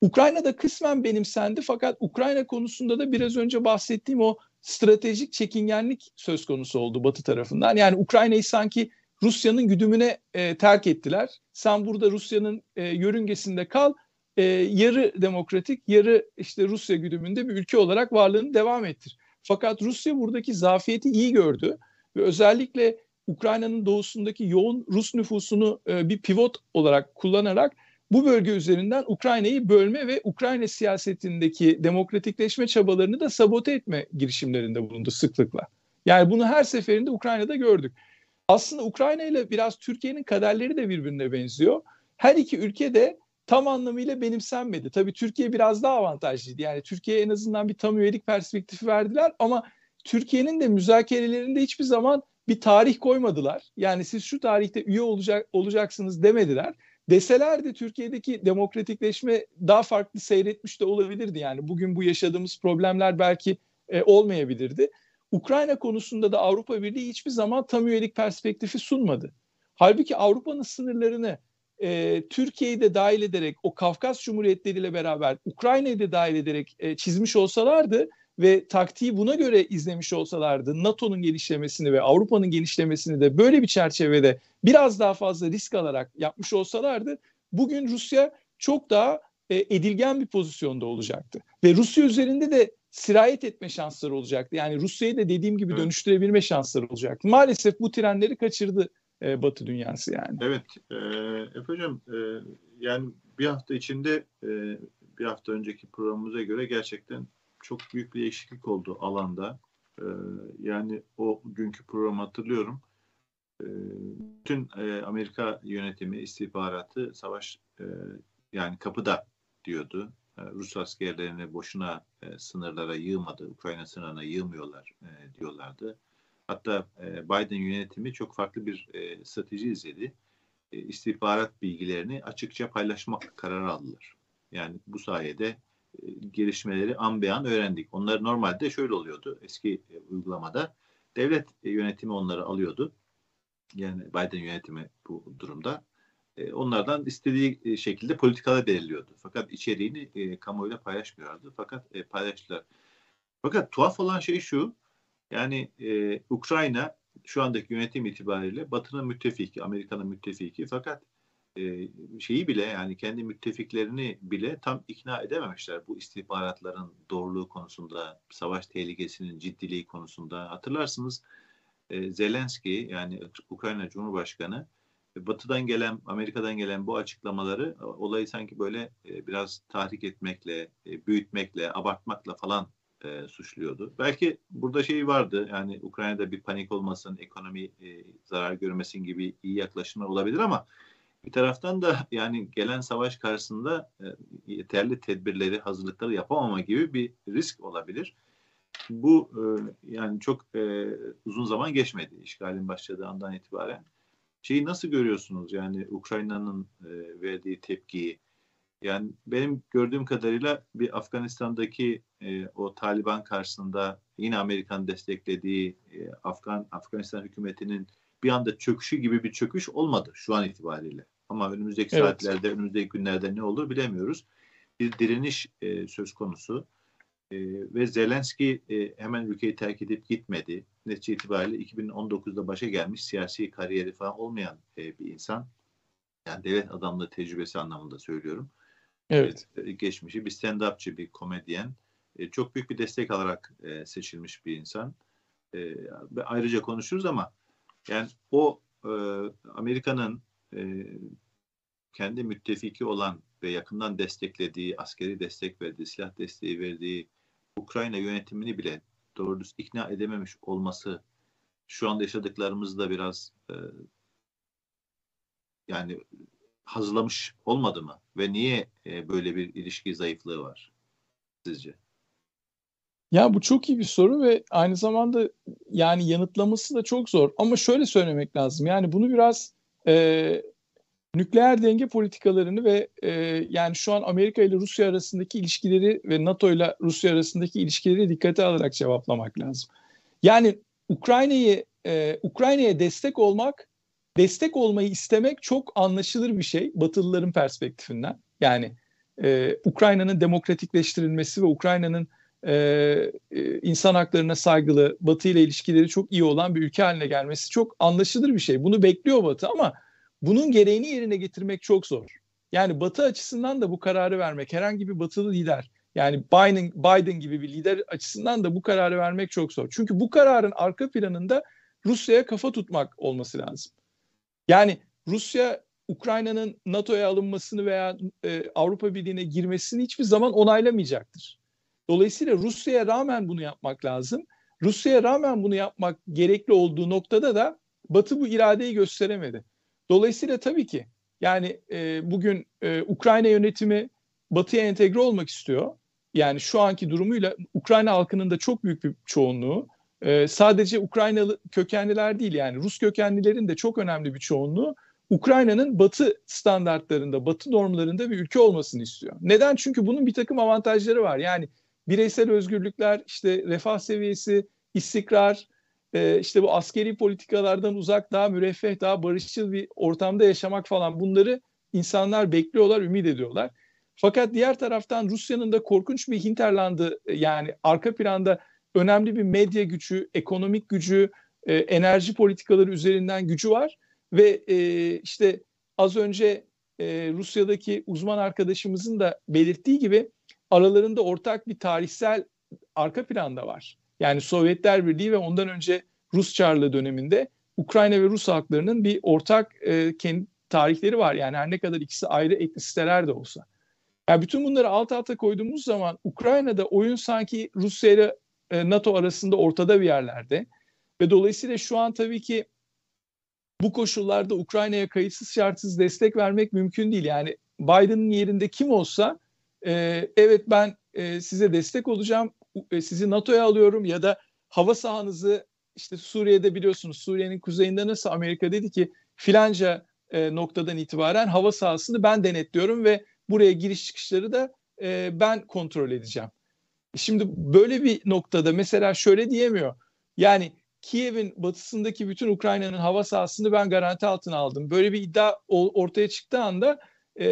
Ukrayna'da kısmen benimsendi fakat Ukrayna konusunda da biraz önce bahsettiğim o stratejik çekingenlik söz konusu oldu Batı tarafından. Yani Ukrayna'yı sanki Rusya'nın güdümüne e, terk ettiler. Sen burada Rusya'nın e, yörüngesinde kal, e, yarı demokratik, yarı işte Rusya güdümünde bir ülke olarak varlığını devam ettir. Fakat Rusya buradaki zafiyeti iyi gördü ve özellikle Ukrayna'nın doğusundaki yoğun Rus nüfusunu e, bir pivot olarak kullanarak bu bölge üzerinden Ukrayna'yı bölme ve Ukrayna siyasetindeki demokratikleşme çabalarını da sabote etme girişimlerinde bulundu sıklıkla. Yani bunu her seferinde Ukrayna'da gördük. Aslında Ukrayna ile biraz Türkiye'nin kaderleri de birbirine benziyor. Her iki ülke de tam anlamıyla benimsenmedi. Tabii Türkiye biraz daha avantajlıydı. Yani Türkiye en azından bir tam üyelik perspektifi verdiler ama Türkiye'nin de müzakerelerinde hiçbir zaman bir tarih koymadılar. Yani siz şu tarihte üye olacak olacaksınız demediler. Deselerdi Türkiye'deki demokratikleşme daha farklı seyretmiş de olabilirdi. Yani bugün bu yaşadığımız problemler belki e, olmayabilirdi. Ukrayna konusunda da Avrupa Birliği hiçbir zaman tam üyelik perspektifi sunmadı. Halbuki Avrupa'nın sınırlarını e, Türkiye'yi de dahil ederek o Kafkas Cumhuriyetleri ile beraber Ukrayna'yı da dahil ederek e, çizmiş olsalardı ve taktiği buna göre izlemiş olsalardı NATO'nun genişlemesini ve Avrupa'nın genişlemesini de böyle bir çerçevede biraz daha fazla risk alarak yapmış olsalardı bugün Rusya çok daha e, edilgen bir pozisyonda olacaktı. Ve Rusya üzerinde de sirayet etme şansları olacaktı. Yani Rusya'yı da dediğim gibi evet. dönüştürebilme şansları olacaktı. Maalesef bu trenleri kaçırdı e, Batı dünyası yani. Evet. E, Efe Hocam e, yani bir hafta içinde e, bir hafta önceki programımıza göre gerçekten çok büyük bir değişiklik oldu alanda. E, yani o günkü programı hatırlıyorum. E, bütün e, Amerika yönetimi, istihbaratı savaş e, yani kapıda diyordu. E, Rus askerlerini boşuna e, sınırlara yığmadı, Ukrayna sınırına yığmıyorlar e, diyorlardı. Hatta e, Biden yönetimi çok farklı bir e, strateji izledi. E, istihbarat bilgilerini açıkça paylaşmak kararı aldılar. Yani bu sayede gelişmeleri an be an öğrendik. Onlar normalde şöyle oluyordu eski e, uygulamada. Devlet e, yönetimi onları alıyordu. Yani Biden yönetimi bu durumda. E, onlardan istediği şekilde politikalar belirliyordu. Fakat içeriğini e, kamuoyuyla paylaşmıyorlardı. Fakat e, paylaştılar. Fakat tuhaf olan şey şu, yani Ukrayna şu andaki yönetim itibariyle Batı'nın müttefiki, Amerika'nın müttefiki fakat e, şeyi bile yani kendi müttefiklerini bile tam ikna edememişler bu istihbaratların doğruluğu konusunda, savaş tehlikesinin ciddiliği konusunda. Hatırlarsınız e, Zelenski yani Ukrayna Cumhurbaşkanı Batı'dan gelen, Amerika'dan gelen bu açıklamaları olayı sanki böyle e, biraz tahrik etmekle, e, büyütmekle, abartmakla falan e, suçluyordu. Belki burada şey vardı yani Ukrayna'da bir panik olmasın, ekonomi e, zarar görmesin gibi iyi yaklaşımlar olabilir ama bir taraftan da yani gelen savaş karşısında e, yeterli tedbirleri, hazırlıkları yapamama gibi bir risk olabilir. Bu e, yani çok e, uzun zaman geçmedi işgalin başladığı andan itibaren. Şeyi nasıl görüyorsunuz yani Ukrayna'nın verdiği tepkiyi? Yani benim gördüğüm kadarıyla bir Afganistan'daki e, o Taliban karşısında yine Amerikan desteklediği e, Afgan Afganistan hükümetinin bir anda çöküşü gibi bir çöküş olmadı şu an itibariyle. Ama önümüzdeki evet. saatlerde, önümüzdeki günlerde ne olur bilemiyoruz. Bir direniş e, söz konusu. E, ve Zelenski e, hemen ülkeyi terk edip gitmedi. Netice itibariyle 2019'da başa gelmiş siyasi kariyeri falan olmayan e, bir insan. Yani devlet adamlığı tecrübesi anlamında söylüyorum. Evet. E, geçmişi bir stand-upçı, bir komedyen. E, çok büyük bir destek alarak e, seçilmiş bir insan. E, ayrıca konuşuruz ama yani o e, Amerika'nın e, kendi müttefiki olan ve yakından desteklediği, askeri destek verdiği, silah desteği verdiği Ukrayna yönetimini bile doğru düz ikna edememiş olması şu anda yaşadıklarımızda biraz e, yani hazırlamış olmadı mı? Ve niye e, böyle bir ilişki zayıflığı var sizce? Ya bu çok iyi bir soru ve aynı zamanda yani yanıtlaması da çok zor. Ama şöyle söylemek lazım. Yani bunu biraz e, nükleer denge politikalarını ve e, yani şu an Amerika ile Rusya arasındaki ilişkileri ve NATO ile Rusya arasındaki ilişkileri dikkate alarak cevaplamak lazım. Yani Ukrayna'yı e, Ukrayna'ya destek olmak destek olmayı istemek çok anlaşılır bir şey Batılıların perspektifinden. Yani e, Ukrayna'nın demokratikleştirilmesi ve Ukrayna'nın e, e, insan haklarına saygılı, Batı ile ilişkileri çok iyi olan bir ülke haline gelmesi çok anlaşılır bir şey. Bunu bekliyor Batı ama bunun gereğini yerine getirmek çok zor. Yani Batı açısından da bu kararı vermek, herhangi bir Batılı lider Yani Biden, Biden gibi bir lider açısından da bu kararı vermek çok zor. Çünkü bu kararın arka planında Rusya'ya kafa tutmak olması lazım. Yani Rusya Ukrayna'nın NATO'ya alınmasını veya e, Avrupa Birliği'ne girmesini hiçbir zaman onaylamayacaktır. Dolayısıyla Rusya'ya rağmen bunu yapmak lazım. Rusya'ya rağmen bunu yapmak gerekli olduğu noktada da Batı bu iradeyi gösteremedi. Dolayısıyla tabii ki yani e, bugün e, Ukrayna yönetimi Batı'ya entegre olmak istiyor. Yani şu anki durumuyla Ukrayna halkının da çok büyük bir çoğunluğu e, sadece Ukraynalı kökenliler değil yani Rus kökenlilerin de çok önemli bir çoğunluğu Ukrayna'nın Batı standartlarında, Batı normlarında bir ülke olmasını istiyor. Neden? Çünkü bunun bir takım avantajları var. Yani bireysel özgürlükler, işte refah seviyesi, istikrar, e, işte bu askeri politikalardan uzak, daha müreffeh, daha barışçıl bir ortamda yaşamak falan bunları insanlar bekliyorlar, ümit ediyorlar. Fakat diğer taraftan Rusya'nın da korkunç bir hinterlandı yani arka planda önemli bir medya gücü, ekonomik gücü, e, enerji politikaları üzerinden gücü var ve e, işte az önce e, Rusya'daki uzman arkadaşımızın da belirttiği gibi aralarında ortak bir tarihsel arka planda var. Yani Sovyetler Birliği ve ondan önce Rus Çarlığı döneminde Ukrayna ve Rus halklarının bir ortak e, kendi tarihleri var. Yani her ne kadar ikisi ayrı etnisiteler de olsa. Yani bütün bunları alt alta koyduğumuz zaman Ukrayna'da oyun sanki Rusya ile e, NATO arasında ortada bir yerlerde. Ve dolayısıyla şu an tabii ki bu koşullarda Ukrayna'ya kayıtsız şartsız destek vermek mümkün değil. Yani Biden'ın yerinde kim olsa e, evet ben e, size destek olacağım, e, sizi NATO'ya alıyorum ya da hava sahanızı işte Suriye'de biliyorsunuz Suriye'nin kuzeyinde nasıl Amerika dedi ki filanca e, noktadan itibaren hava sahasını ben denetliyorum ve buraya giriş çıkışları da e, ben kontrol edeceğim. Şimdi böyle bir noktada mesela şöyle diyemiyor. Yani Kiev'in batısındaki bütün Ukrayna'nın hava sahasını ben garanti altına aldım. Böyle bir iddia ortaya çıktığı anda e,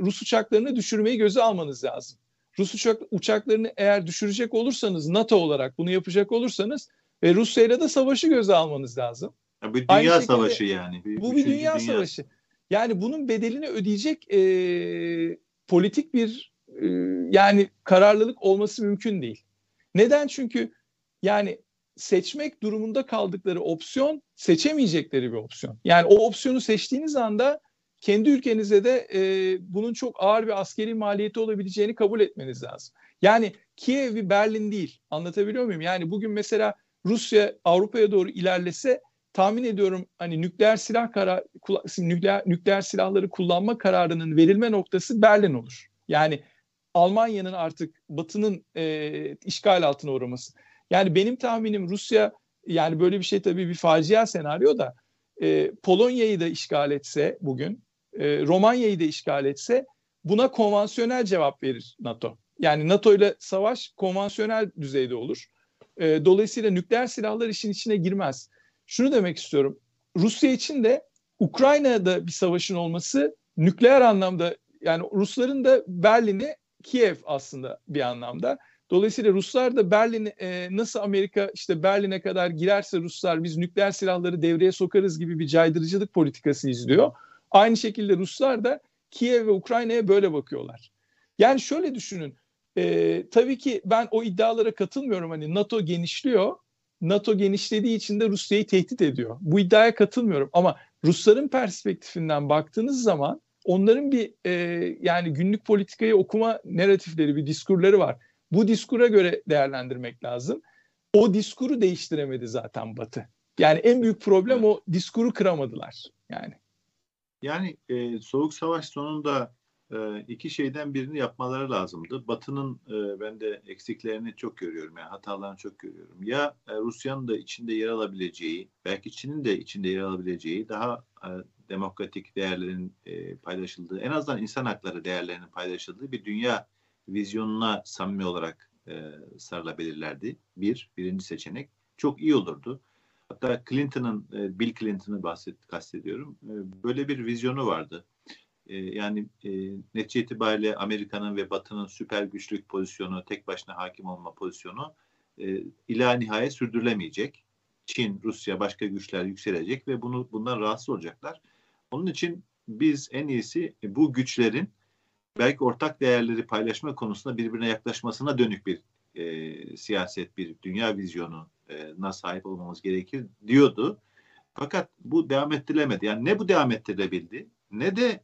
Rus uçaklarını düşürmeyi göze almanız lazım. Rus uçak, uçaklarını eğer düşürecek olursanız NATO olarak bunu yapacak olursanız ve Rusya ile de savaşı göze almanız lazım. Ya bir dünya şekilde, savaşı yani. Bir, bu bir dünya, dünya savaşı. Yani bunun bedelini ödeyecek e, politik bir e, yani kararlılık olması mümkün değil. Neden? Çünkü yani seçmek durumunda kaldıkları opsiyon seçemeyecekleri bir opsiyon. Yani o opsiyonu seçtiğiniz anda kendi ülkenize de e, bunun çok ağır bir askeri maliyeti olabileceğini kabul etmeniz lazım. Yani Kiev bir Berlin değil. Anlatabiliyor muyum? Yani bugün mesela Rusya Avrupa'ya doğru ilerlese tahmin ediyorum hani nükleer silah karar nükleer nükleer silahları kullanma kararının verilme noktası Berlin olur. Yani Almanya'nın artık Batı'nın e, işgal altına uğraması. Yani benim tahminim Rusya yani böyle bir şey tabii bir facia senaryo da e, Polonya'yı da işgal etse bugün, e, Romanya'yı da işgal etse buna konvansiyonel cevap verir NATO. Yani NATO ile savaş konvansiyonel düzeyde olur. E, dolayısıyla nükleer silahlar işin içine girmez. Şunu demek istiyorum. Rusya için de Ukrayna'da bir savaşın olması nükleer anlamda yani Rusların da Berlin'i Kiev aslında bir anlamda. Dolayısıyla Ruslar da Berlin e, nasıl Amerika işte Berlin'e kadar girerse Ruslar biz nükleer silahları devreye sokarız gibi bir caydırıcılık politikası izliyor. Aynı şekilde Ruslar da Kiev ve Ukrayna'ya böyle bakıyorlar. Yani şöyle düşünün. E, tabii ki ben o iddialara katılmıyorum. Hani NATO genişliyor. NATO genişlediği için de Rusya'yı tehdit ediyor. Bu iddiaya katılmıyorum. Ama Rusların perspektifinden baktığınız zaman onların bir e, yani günlük politikayı okuma narratifleri, bir diskurları var. Bu diskura göre değerlendirmek lazım. O diskuru değiştiremedi zaten Batı. Yani en büyük problem o diskuru kıramadılar yani. Yani e, soğuk savaş sonunda e, iki şeyden birini yapmaları lazımdı. Batı'nın e, ben de eksiklerini çok görüyorum yani hatalarını çok görüyorum. Ya e, Rusya'nın da içinde yer alabileceği, belki Çin'in de içinde yer alabileceği daha e, demokratik değerlerin e, paylaşıldığı, en azından insan hakları değerlerinin paylaşıldığı bir dünya vizyonuna samimi olarak e, sarılabilirlerdi. Bir, birinci seçenek. Çok iyi olurdu. Hatta Clinton'ın, e, Bill Clinton'ı bahset, kastediyorum. E, böyle bir vizyonu vardı. E, yani netice itibariyle Amerika'nın ve Batı'nın süper güçlük pozisyonu, tek başına hakim olma pozisyonu ila nihayet sürdürülemeyecek. Çin, Rusya, başka güçler yükselecek ve bunu bundan rahatsız olacaklar. Onun için biz en iyisi bu güçlerin belki ortak değerleri paylaşma konusunda birbirine yaklaşmasına dönük bir e, siyaset, bir dünya vizyonu e, sahip olmamız gerekir diyordu. Fakat bu devam ettirilemedi. Yani ne bu devam ettirilebildi ne de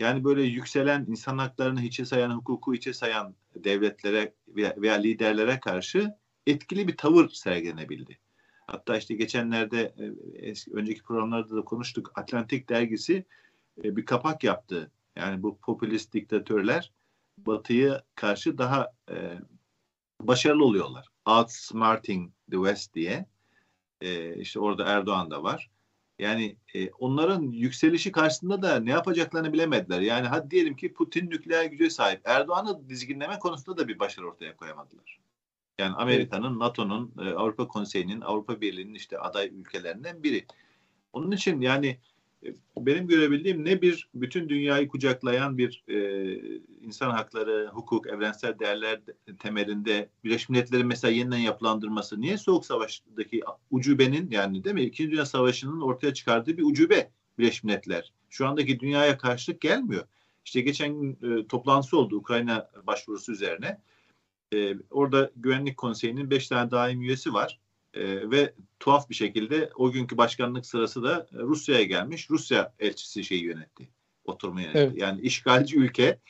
yani böyle yükselen insan haklarını hiçe sayan, hukuku hiçe sayan devletlere veya, liderlere karşı etkili bir tavır sergilenebildi. Hatta işte geçenlerde e, eski, önceki programlarda da konuştuk. Atlantik dergisi e, bir kapak yaptı. Yani bu popülist diktatörler Batı'ya karşı daha başarılı oluyorlar. Outsmarting the West diye. E, işte orada Erdoğan da var. Yani e, onların yükselişi karşısında da ne yapacaklarını bilemediler. Yani hadi diyelim ki Putin nükleer güce sahip. Erdoğan'ı dizginleme konusunda da bir başarı ortaya koyamadılar. Yani Amerika'nın, NATO'nun, e, Avrupa Konseyi'nin, Avrupa Birliği'nin işte aday ülkelerinden biri. Onun için yani benim görebildiğim ne bir bütün dünyayı kucaklayan bir e, insan hakları, hukuk, evrensel değerler temelinde Birleşmiş Milletler'in mesela yeniden yapılandırması. Niye Soğuk Savaş'taki ucubenin yani değil mi? İkinci Dünya Savaşı'nın ortaya çıkardığı bir ucube Birleşmiş Milletler. Şu andaki dünyaya karşılık gelmiyor. İşte geçen gün e, toplantısı oldu Ukrayna başvurusu üzerine. E, orada Güvenlik Konseyi'nin beş tane daim üyesi var. E, ve tuhaf bir şekilde o günkü başkanlık sırası da Rusya'ya gelmiş. Rusya elçisi şeyi yönetti. Oturma yönetti. Evet. Yani işgalci ülke e,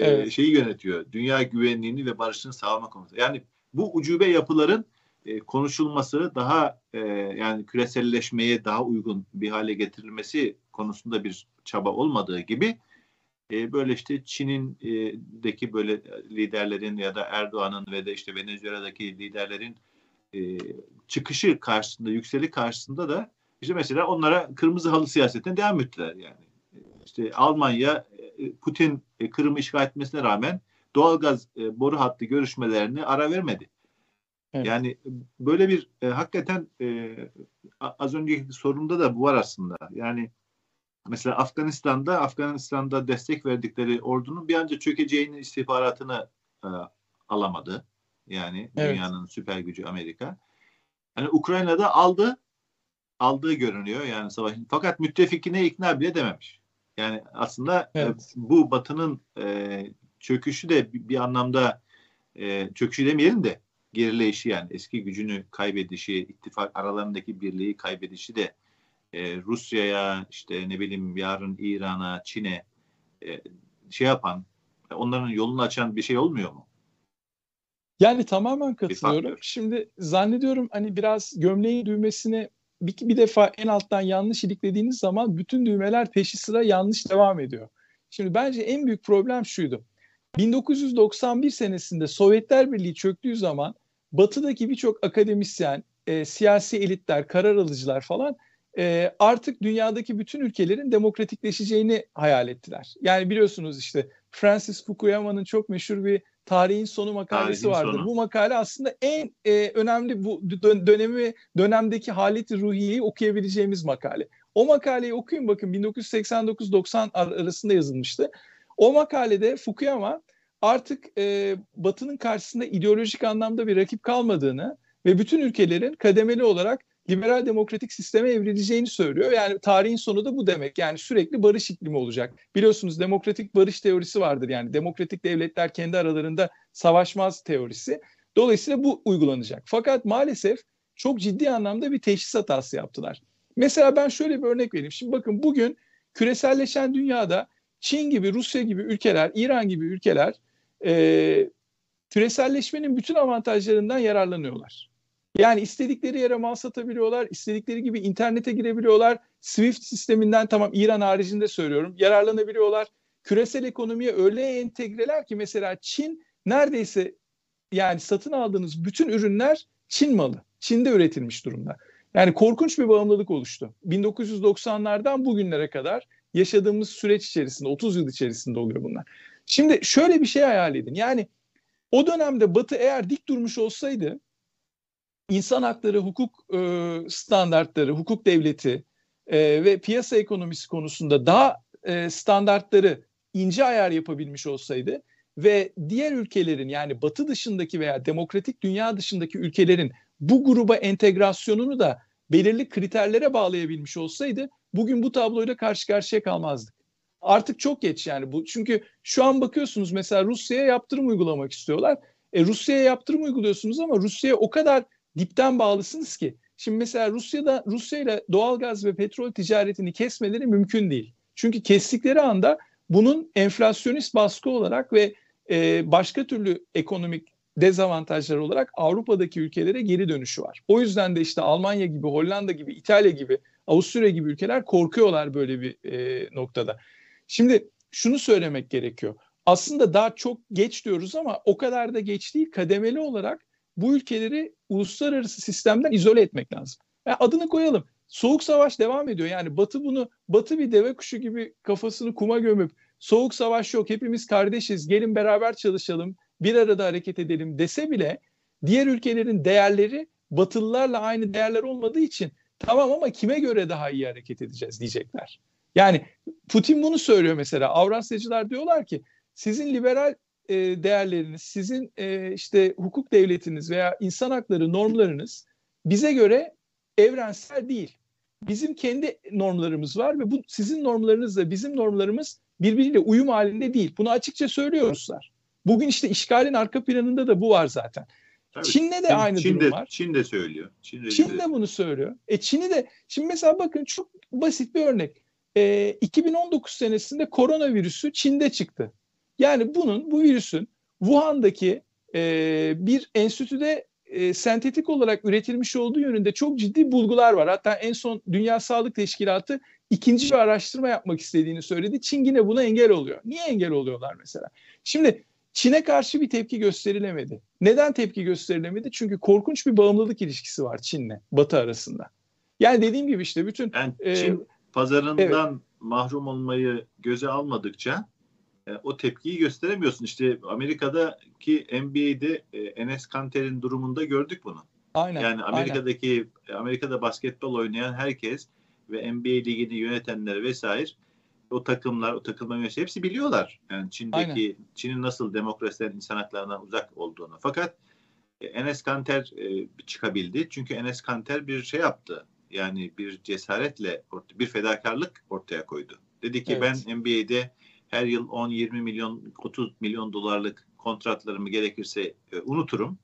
evet. şeyi yönetiyor. Dünya güvenliğini ve barışını sağlama konusunda. Yani bu ucube yapıların e, konuşulması daha e, yani küreselleşmeye daha uygun bir hale getirilmesi konusunda bir çaba olmadığı gibi e, böyle işte Çin'in e, deki böyle liderlerin ya da Erdoğan'ın ve de işte Venezuela'daki liderlerin e, çıkışı karşısında, yükseli karşısında da işte mesela onlara kırmızı halı siyasetine devam ettiler yani. İşte Almanya e, Putin e, Kırım'ı işgal etmesine rağmen doğalgaz e, boru hattı görüşmelerini ara vermedi. Evet. Yani böyle bir e, hakikaten e, az önceki sorunda da bu var aslında. Yani mesela Afganistan'da Afganistan'da destek verdikleri ordunun bir anca çökeceğinin istihbaratını e, alamadı. Yani evet. dünyanın süper gücü Amerika. Yani Ukrayna'da aldı, aldığı görünüyor yani savaşın. Fakat müttefikine ikna bile dememiş. Yani aslında e, evet. bu Batı'nın e, çöküşü de bir, anlamda e, çöküşü demeyelim de gerileyişi yani eski gücünü kaybedişi, ittifak aralarındaki birliği kaybedişi de e, Rusya'ya işte ne bileyim yarın İran'a, Çin'e e, şey yapan, onların yolunu açan bir şey olmuyor mu? Yani tamamen katılıyorum. Şimdi zannediyorum hani biraz gömleğin düğmesine bir, bir defa en alttan yanlış iliklediğiniz zaman bütün düğmeler peşi sıra yanlış devam ediyor. Şimdi bence en büyük problem şuydu. 1991 senesinde Sovyetler Birliği çöktüğü zaman batıdaki birçok akademisyen, e, siyasi elitler, karar alıcılar falan e, artık dünyadaki bütün ülkelerin demokratikleşeceğini hayal ettiler. Yani biliyorsunuz işte Francis Fukuyama'nın çok meşhur bir tarihin sonu makalesi tarihin vardır. Sonu. Bu makale aslında en e, önemli bu dönemi dönemdeki haleti ruhiyeyi okuyabileceğimiz makale. O makaleyi okuyun bakın 1989-90 arasında yazılmıştı. O makalede Fukuyama artık e, Batı'nın karşısında ideolojik anlamda bir rakip kalmadığını ve bütün ülkelerin kademeli olarak liberal demokratik sisteme evrileceğini söylüyor. Yani tarihin sonu da bu demek. Yani sürekli barış iklimi olacak. Biliyorsunuz demokratik barış teorisi vardır. Yani demokratik devletler kendi aralarında savaşmaz teorisi. Dolayısıyla bu uygulanacak. Fakat maalesef çok ciddi anlamda bir teşhis hatası yaptılar. Mesela ben şöyle bir örnek vereyim. Şimdi bakın bugün küreselleşen dünyada Çin gibi, Rusya gibi ülkeler, İran gibi ülkeler e, küreselleşmenin bütün avantajlarından yararlanıyorlar. Yani istedikleri yere mal satabiliyorlar, istedikleri gibi internete girebiliyorlar. Swift sisteminden tamam İran haricinde söylüyorum yararlanabiliyorlar. Küresel ekonomiye öyle entegreler ki mesela Çin neredeyse yani satın aldığınız bütün ürünler Çin malı. Çin'de üretilmiş durumda. Yani korkunç bir bağımlılık oluştu. 1990'lardan bugünlere kadar yaşadığımız süreç içerisinde 30 yıl içerisinde oluyor bunlar. Şimdi şöyle bir şey hayal edin. Yani o dönemde Batı eğer dik durmuş olsaydı insan hakları, hukuk e, standartları, hukuk devleti e, ve piyasa ekonomisi konusunda daha e, standartları ince ayar yapabilmiş olsaydı ve diğer ülkelerin yani batı dışındaki veya demokratik dünya dışındaki ülkelerin bu gruba entegrasyonunu da belirli kriterlere bağlayabilmiş olsaydı bugün bu tabloyla karşı karşıya kalmazdık. Artık çok geç yani bu. Çünkü şu an bakıyorsunuz mesela Rusya'ya yaptırım uygulamak istiyorlar. E, Rusya'ya yaptırım uyguluyorsunuz ama Rusya'ya o kadar dipten bağlısınız ki. Şimdi mesela Rusya'da Rusya ile doğalgaz ve petrol ticaretini kesmeleri mümkün değil. Çünkü kestikleri anda bunun enflasyonist baskı olarak ve e, başka türlü ekonomik dezavantajlar olarak Avrupa'daki ülkelere geri dönüşü var. O yüzden de işte Almanya gibi, Hollanda gibi, İtalya gibi, Avusturya gibi ülkeler korkuyorlar böyle bir e, noktada. Şimdi şunu söylemek gerekiyor. Aslında daha çok geç diyoruz ama o kadar da geç değil. Kademeli olarak bu ülkeleri uluslararası sistemden izole etmek lazım. Yani adını koyalım. Soğuk savaş devam ediyor. Yani Batı bunu Batı bir deve kuşu gibi kafasını kuma gömüp soğuk savaş yok hepimiz kardeşiz gelin beraber çalışalım bir arada hareket edelim dese bile diğer ülkelerin değerleri Batılılarla aynı değerler olmadığı için tamam ama kime göre daha iyi hareket edeceğiz diyecekler. Yani Putin bunu söylüyor mesela. Avrasyacılar diyorlar ki sizin liberal e, değerleriniz, sizin e, işte hukuk devletiniz veya insan hakları normlarınız bize göre evrensel değil. Bizim kendi normlarımız var ve bu sizin normlarınızla bizim normlarımız birbiriyle uyum halinde değil. Bunu açıkça söylüyoruzlar. Bugün işte işgalin arka planında da bu var zaten. Tabii, Çin'le de Çin, aynı Çin durum var. Çin de söylüyor. Çin de, Çin de bunu söylüyor. E Çin'i de şimdi mesela bakın çok basit bir örnek. E, 2019 senesinde koronavirüsü Çin'de çıktı. Yani bunun bu virüsün Wuhan'daki e, bir enstitüde e, sentetik olarak üretilmiş olduğu yönünde çok ciddi bulgular var. Hatta en son Dünya Sağlık Teşkilatı ikinci bir araştırma yapmak istediğini söyledi. Çin yine buna engel oluyor. Niye engel oluyorlar mesela? Şimdi Çin'e karşı bir tepki gösterilemedi. Neden tepki gösterilemedi? Çünkü korkunç bir bağımlılık ilişkisi var Çin'le Batı arasında. Yani dediğim gibi işte bütün yani Çin e, pazarından evet. mahrum olmayı göze almadıkça e, o tepkiyi gösteremiyorsun. İşte Amerika'daki NBA'de e, Enes Kanter'in durumunda gördük bunu. Aynen. Yani Amerika'daki aynen. Amerika'da basketbol oynayan herkes ve NBA ligini yönetenler vesaire o takımlar, o takımların yöneticileri hepsi biliyorlar. Yani Çin'deki Çin'in nasıl demokrasiden, insan haklarından uzak olduğunu. Fakat e, Enes Kanter e, çıkabildi. Çünkü Enes Kanter bir şey yaptı. Yani bir cesaretle, bir fedakarlık ortaya koydu. Dedi ki evet. ben NBA'de her yıl 10-20 milyon 30 milyon dolarlık kontratlarımı gerekirse e, unuturum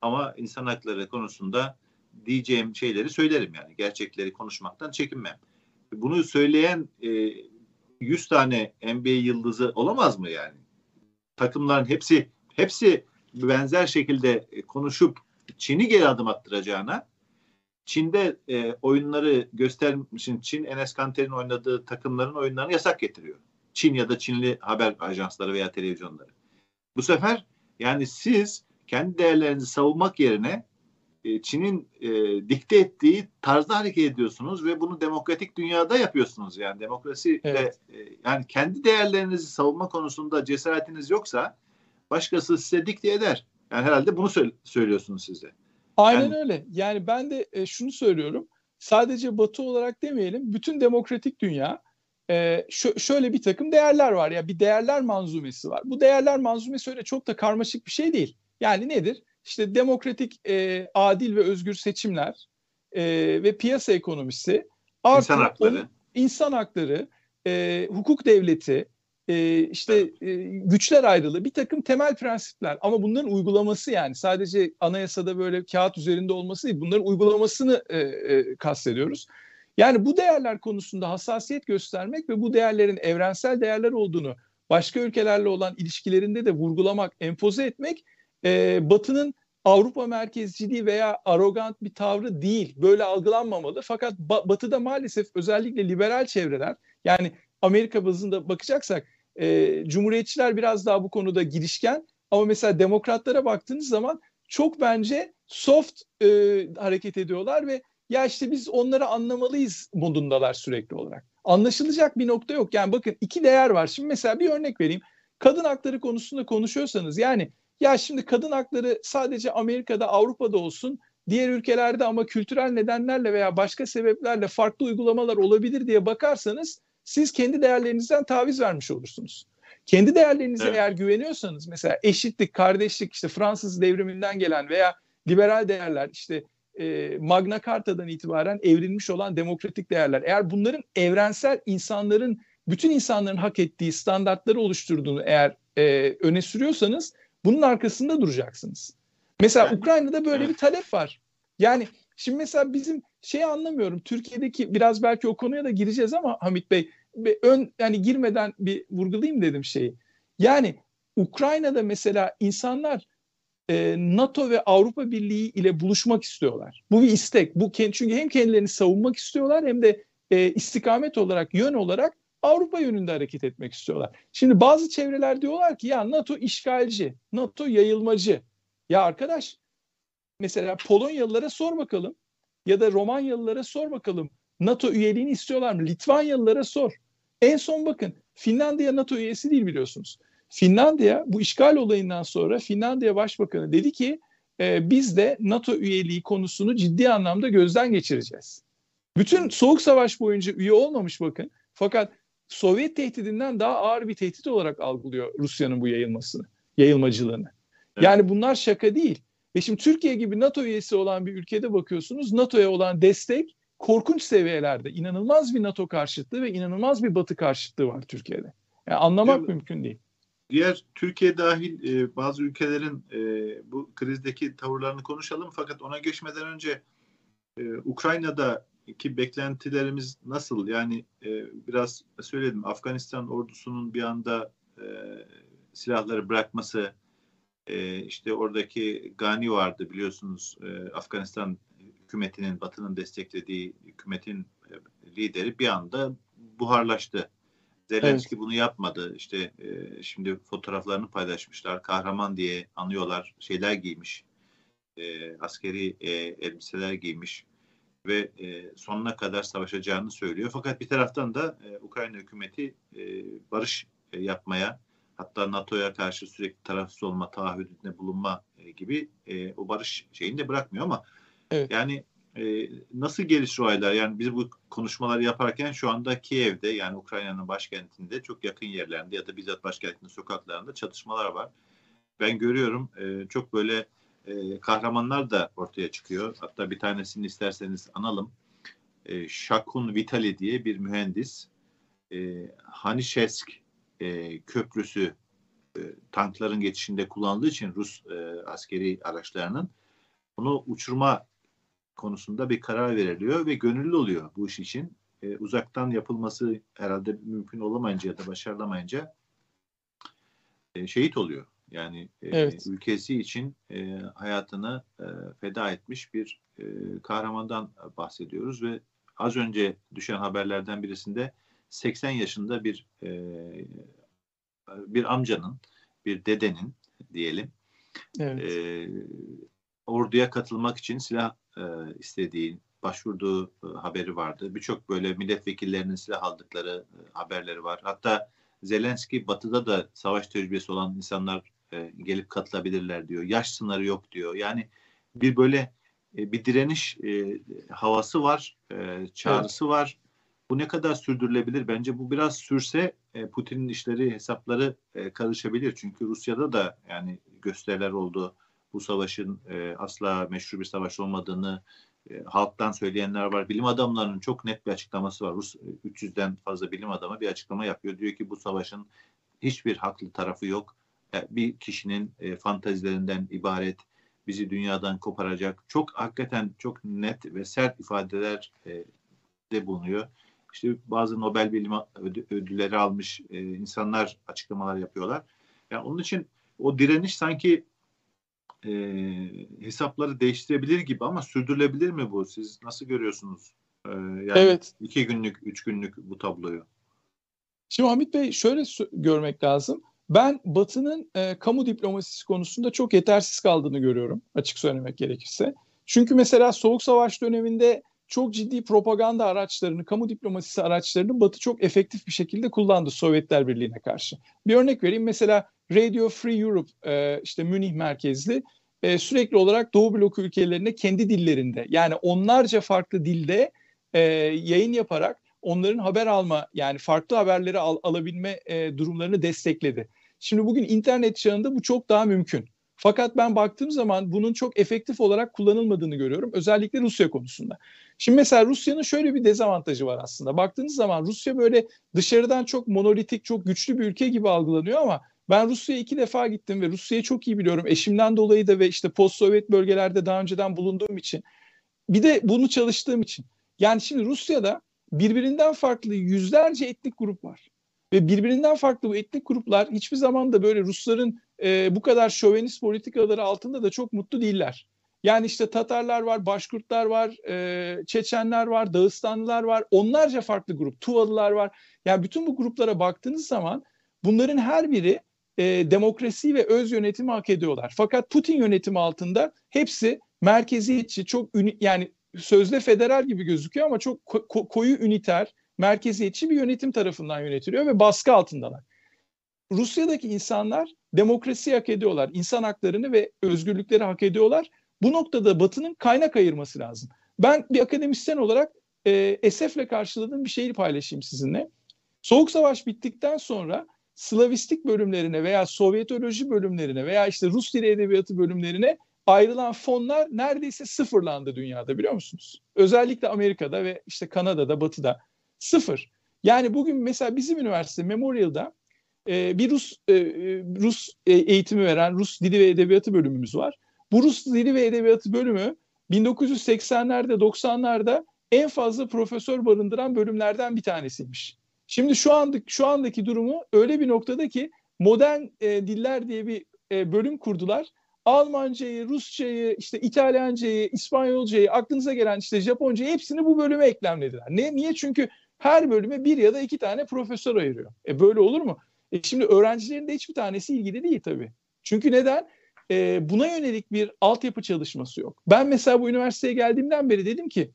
ama insan hakları konusunda diyeceğim şeyleri söylerim yani gerçekleri konuşmaktan çekinmem. Bunu söyleyen e, 100 tane NBA yıldızı olamaz mı yani? Takımların hepsi hepsi benzer şekilde e, konuşup Çin'i geri adım attıracağına Çin'de e, oyunları göstermişin Çin Enes Kanter'in oynadığı takımların oyunlarını yasak getiriyor. Çin ya da Çinli haber ajansları veya televizyonları. Bu sefer yani siz kendi değerlerinizi savunmak yerine e, Çin'in e, dikte ettiği tarzda hareket ediyorsunuz ve bunu demokratik dünyada yapıyorsunuz yani demokrasi evet. e, yani kendi değerlerinizi savunma konusunda cesaretiniz yoksa başkası size dikte eder. Yani herhalde bunu sö- söylüyorsunuz size. Aynen yani, öyle. Yani ben de e, şunu söylüyorum. Sadece Batı olarak demeyelim. Bütün demokratik dünya e, şu, şöyle bir takım değerler var ya bir değerler manzumesi var. Bu değerler manzumesi öyle çok da karmaşık bir şey değil. Yani nedir? İşte demokratik, e, adil ve özgür seçimler e, ve piyasa ekonomisi, artı insan hakları, insan hakları, e, hukuk devleti, e, işte e, güçler ayrılığı bir takım temel prensipler ama bunların uygulaması yani sadece anayasada böyle kağıt üzerinde olması değil bunların uygulamasını e, e, kastediyoruz. Yani bu değerler konusunda hassasiyet göstermek ve bu değerlerin evrensel değerler olduğunu başka ülkelerle olan ilişkilerinde de vurgulamak, empoze etmek e, Batı'nın Avrupa merkezciliği veya arrogant bir tavrı değil. Böyle algılanmamalı. Fakat ba- Batı'da maalesef özellikle liberal çevreler yani Amerika bazında bakacaksak e, Cumhuriyetçiler biraz daha bu konuda girişken ama mesela demokratlara baktığınız zaman çok bence soft e, hareket ediyorlar ve ya işte biz onları anlamalıyız modundalar sürekli olarak. Anlaşılacak bir nokta yok. Yani bakın iki değer var. Şimdi mesela bir örnek vereyim. Kadın hakları konusunda konuşuyorsanız yani ya şimdi kadın hakları sadece Amerika'da, Avrupa'da olsun, diğer ülkelerde ama kültürel nedenlerle veya başka sebeplerle farklı uygulamalar olabilir diye bakarsanız siz kendi değerlerinizden taviz vermiş olursunuz. Kendi değerlerinize evet. eğer güveniyorsanız mesela eşitlik, kardeşlik işte Fransız devriminden gelen veya liberal değerler işte e, Magna Carta'dan itibaren evrilmiş olan demokratik değerler. Eğer bunların evrensel insanların bütün insanların hak ettiği standartları oluşturduğunu eğer e, öne sürüyorsanız bunun arkasında duracaksınız. Mesela Ukrayna'da böyle bir talep var. Yani şimdi mesela bizim şeyi anlamıyorum. Türkiye'deki biraz belki o konuya da gireceğiz ama Hamit Bey ön yani girmeden bir vurgulayayım dedim şeyi. Yani Ukrayna'da mesela insanlar e, NATO ve Avrupa Birliği ile buluşmak istiyorlar. Bu bir istek. Bu çünkü hem kendilerini savunmak istiyorlar hem de e, istikamet olarak, yön olarak Avrupa yönünde hareket etmek istiyorlar. Şimdi bazı çevreler diyorlar ki ya NATO işgalci, NATO yayılmacı. Ya arkadaş mesela Polonyalılara sor bakalım ya da Romanyalılara sor bakalım. NATO üyeliğini istiyorlar mı? Litvanyalılara sor. En son bakın Finlandiya NATO üyesi değil biliyorsunuz. Finlandiya bu işgal olayından sonra Finlandiya Başbakanı dedi ki e, biz de NATO üyeliği konusunu ciddi anlamda gözden geçireceğiz. Bütün Soğuk Savaş boyunca üye olmamış bakın. Fakat Sovyet tehdidinden daha ağır bir tehdit olarak algılıyor Rusya'nın bu yayılmasını, yayılmacılığını. Evet. Yani bunlar şaka değil. Ve şimdi Türkiye gibi NATO üyesi olan bir ülkede bakıyorsunuz NATO'ya olan destek korkunç seviyelerde. İnanılmaz bir NATO karşıtlığı ve inanılmaz bir Batı karşıtlığı var Türkiye'de. Yani anlamak evet. mümkün değil. Diğer Türkiye dahil e, bazı ülkelerin e, bu krizdeki tavırlarını konuşalım. Fakat ona geçmeden önce e, Ukrayna'daki beklentilerimiz nasıl? Yani e, biraz söyledim Afganistan ordusunun bir anda e, silahları bırakması, e, işte oradaki Gani vardı biliyorsunuz e, Afganistan hükümetinin, Batı'nın desteklediği hükümetin e, lideri bir anda buharlaştı. Zelenski evet. bunu yapmadı. İşte e, şimdi fotoğraflarını paylaşmışlar. Kahraman diye anıyorlar. Şeyler giymiş. E, askeri e, elbiseler giymiş ve e, sonuna kadar savaşacağını söylüyor. Fakat bir taraftan da e, Ukrayna hükümeti e, barış e, yapmaya hatta NATO'ya karşı sürekli tarafsız olma, taahhüdünde bulunma e, gibi e, o barış şeyini de bırakmıyor ama evet. yani e, nasıl gelişir olaylar? Yani biz bu konuşmaları yaparken şu anda Kiev'de yani Ukrayna'nın başkentinde çok yakın yerlerinde ya da bizzat başkentinin sokaklarında çatışmalar var. Ben görüyorum e, çok böyle e, kahramanlar da ortaya çıkıyor. Hatta bir tanesini isterseniz analım. E, Şakun Vitali diye bir mühendis e, Hanişesk e, köprüsü e, tankların geçişinde kullanıldığı için Rus e, askeri araçlarının bunu uçurma konusunda bir karar veriliyor ve gönüllü oluyor bu iş için. E, uzaktan yapılması herhalde mümkün olamayınca ya da başarılamayınca e, şehit oluyor. Yani e, evet. ülkesi için e, hayatını e, feda etmiş bir e, kahramandan bahsediyoruz ve az önce düşen haberlerden birisinde 80 yaşında bir e, bir amcanın, bir dedenin diyelim evet. e, orduya katılmak için silah e, istediği, başvurduğu e, haberi vardı. Birçok böyle milletvekillerinin silah aldıkları e, haberleri var. Hatta Zelenski batıda da savaş tecrübesi olan insanlar e, gelip katılabilirler diyor. Yaş sınırı yok diyor. Yani bir böyle e, bir direniş e, havası var, e, çağrısı evet. var. Bu ne kadar sürdürülebilir? Bence bu biraz sürse e, Putin'in işleri, hesapları e, karışabilir. Çünkü Rusya'da da yani gösteriler oldu bu savaşın e, asla meşru bir savaş olmadığını e, halktan söyleyenler var. Bilim adamlarının çok net bir açıklaması var. Rus 300'den e, fazla bilim adamı bir açıklama yapıyor. Diyor ki bu savaşın hiçbir haklı tarafı yok. Yani e, bir kişinin e, fantazilerinden ibaret bizi dünyadan koparacak. Çok hakikaten çok net ve sert ifadeler e, de bulunuyor. İşte bazı Nobel Bilim Ödülleri almış e, insanlar açıklamalar yapıyorlar. Yani onun için o direniş sanki e, hesapları değiştirebilir gibi ama sürdürülebilir mi bu? Siz nasıl görüyorsunuz? E, yani evet. iki günlük, üç günlük bu tabloyu. Şimdi Hamit Bey şöyle görmek lazım. Ben Batı'nın e, kamu diplomasisi konusunda çok yetersiz kaldığını görüyorum açık söylemek gerekirse. Çünkü mesela Soğuk Savaş döneminde çok ciddi propaganda araçlarını, kamu diplomasisi araçlarını Batı çok efektif bir şekilde kullandı Sovyetler Birliği'ne karşı. Bir örnek vereyim. Mesela Radio Free Europe e, işte Münih merkezli e, sürekli olarak Doğu bloku ülkelerine kendi dillerinde yani onlarca farklı dilde e, yayın yaparak onların haber alma yani farklı haberleri al, alabilme e, durumlarını destekledi. Şimdi bugün internet çağında bu çok daha mümkün. Fakat ben baktığım zaman bunun çok efektif olarak kullanılmadığını görüyorum. Özellikle Rusya konusunda. Şimdi mesela Rusya'nın şöyle bir dezavantajı var aslında. Baktığınız zaman Rusya böyle dışarıdan çok monolitik, çok güçlü bir ülke gibi algılanıyor ama ben Rusya'ya iki defa gittim ve Rusya'yı çok iyi biliyorum. Eşimden dolayı da ve işte post-Sovyet bölgelerde daha önceden bulunduğum için. Bir de bunu çalıştığım için. Yani şimdi Rusya'da birbirinden farklı yüzlerce etnik grup var. Ve birbirinden farklı bu etnik gruplar hiçbir zaman da böyle Rusların e, bu kadar şövenist politikaları altında da çok mutlu değiller. Yani işte Tatarlar var, Başkurtlar var, e, Çeçenler var, Dağıstanlılar var, onlarca farklı grup, Tuvalılar var. Yani bütün bu gruplara baktığınız zaman bunların her biri e, demokrasi ve öz yönetimi hak ediyorlar. Fakat Putin yönetimi altında hepsi merkeziyetçi, çok üni, yani sözde federal gibi gözüküyor ama çok ko- koyu üniter, merkeziyetçi bir yönetim tarafından yönetiliyor ve baskı altındalar. Rusya'daki insanlar demokrasi hak ediyorlar, insan haklarını ve özgürlükleri hak ediyorlar. Bu noktada Batı'nın kaynak ayırması lazım. Ben bir akademisyen olarak e, esefle karşıladığım bir şeyi paylaşayım sizinle. Soğuk Savaş bittikten sonra Slavistik bölümlerine veya Sovyetoloji bölümlerine veya işte Rus dili edebiyatı bölümlerine ayrılan fonlar neredeyse sıfırlandı dünyada biliyor musunuz? Özellikle Amerika'da ve işte Kanada'da, Batı'da sıfır. Yani bugün mesela bizim üniversite Memorial'da e, bir Rus e, Rus eğitimi veren Rus dili ve edebiyatı bölümümüz var. Bu Rus dili ve edebiyatı bölümü 1980'lerde 90'larda en fazla profesör barındıran bölümlerden bir tanesiymiş. Şimdi şu andaki şu andaki durumu öyle bir noktada ki modern e, diller diye bir e, bölüm kurdular. Almancayı, Rusçayı, işte İtalyancayı, İspanyolcayı, aklınıza gelen işte Japoncayı hepsini bu bölüme eklemlediler. Ne niye? Çünkü her bölüme bir ya da iki tane profesör ayırıyor. E böyle olur mu? E şimdi öğrencilerin de hiçbir tanesi ilgili değil tabii. Çünkü neden? E, buna yönelik bir altyapı çalışması yok. Ben mesela bu üniversiteye geldiğimden beri dedim ki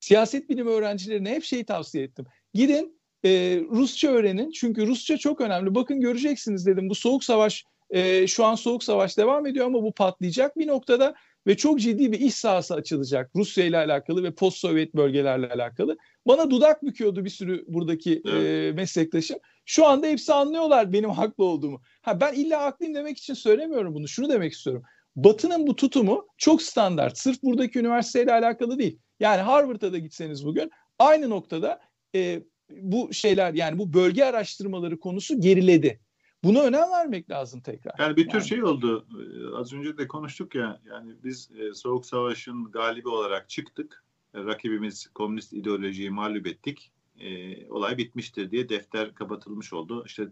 siyaset bilimi öğrencilerine hep şeyi tavsiye ettim. Gidin e, Rusça öğrenin çünkü Rusça çok önemli. Bakın göreceksiniz dedim bu soğuk savaş e, şu an soğuk savaş devam ediyor ama bu patlayacak bir noktada ve çok ciddi bir iş sahası açılacak Rusya ile alakalı ve post Sovyet bölgelerle alakalı. Bana dudak büküyordu bir sürü buradaki evet. e, meslektaşım. Şu anda hepsi anlıyorlar benim haklı olduğumu. Ha ben illa haklıyım demek için söylemiyorum bunu. Şunu demek istiyorum. Batı'nın bu tutumu çok standart. Sırf buradaki üniversiteyle alakalı değil. Yani Harvard'a da gitseniz bugün aynı noktada e, bu şeyler yani bu bölge araştırmaları konusu geriledi. Buna önem vermek lazım tekrar. Yani bir tür yani. şey oldu. E, az önce de konuştuk ya. Yani biz e, Soğuk Savaş'ın galibi olarak çıktık. E, rakibimiz komünist ideolojiyi mağlup ettik. E, olay bitmiştir diye defter kapatılmış oldu. İşte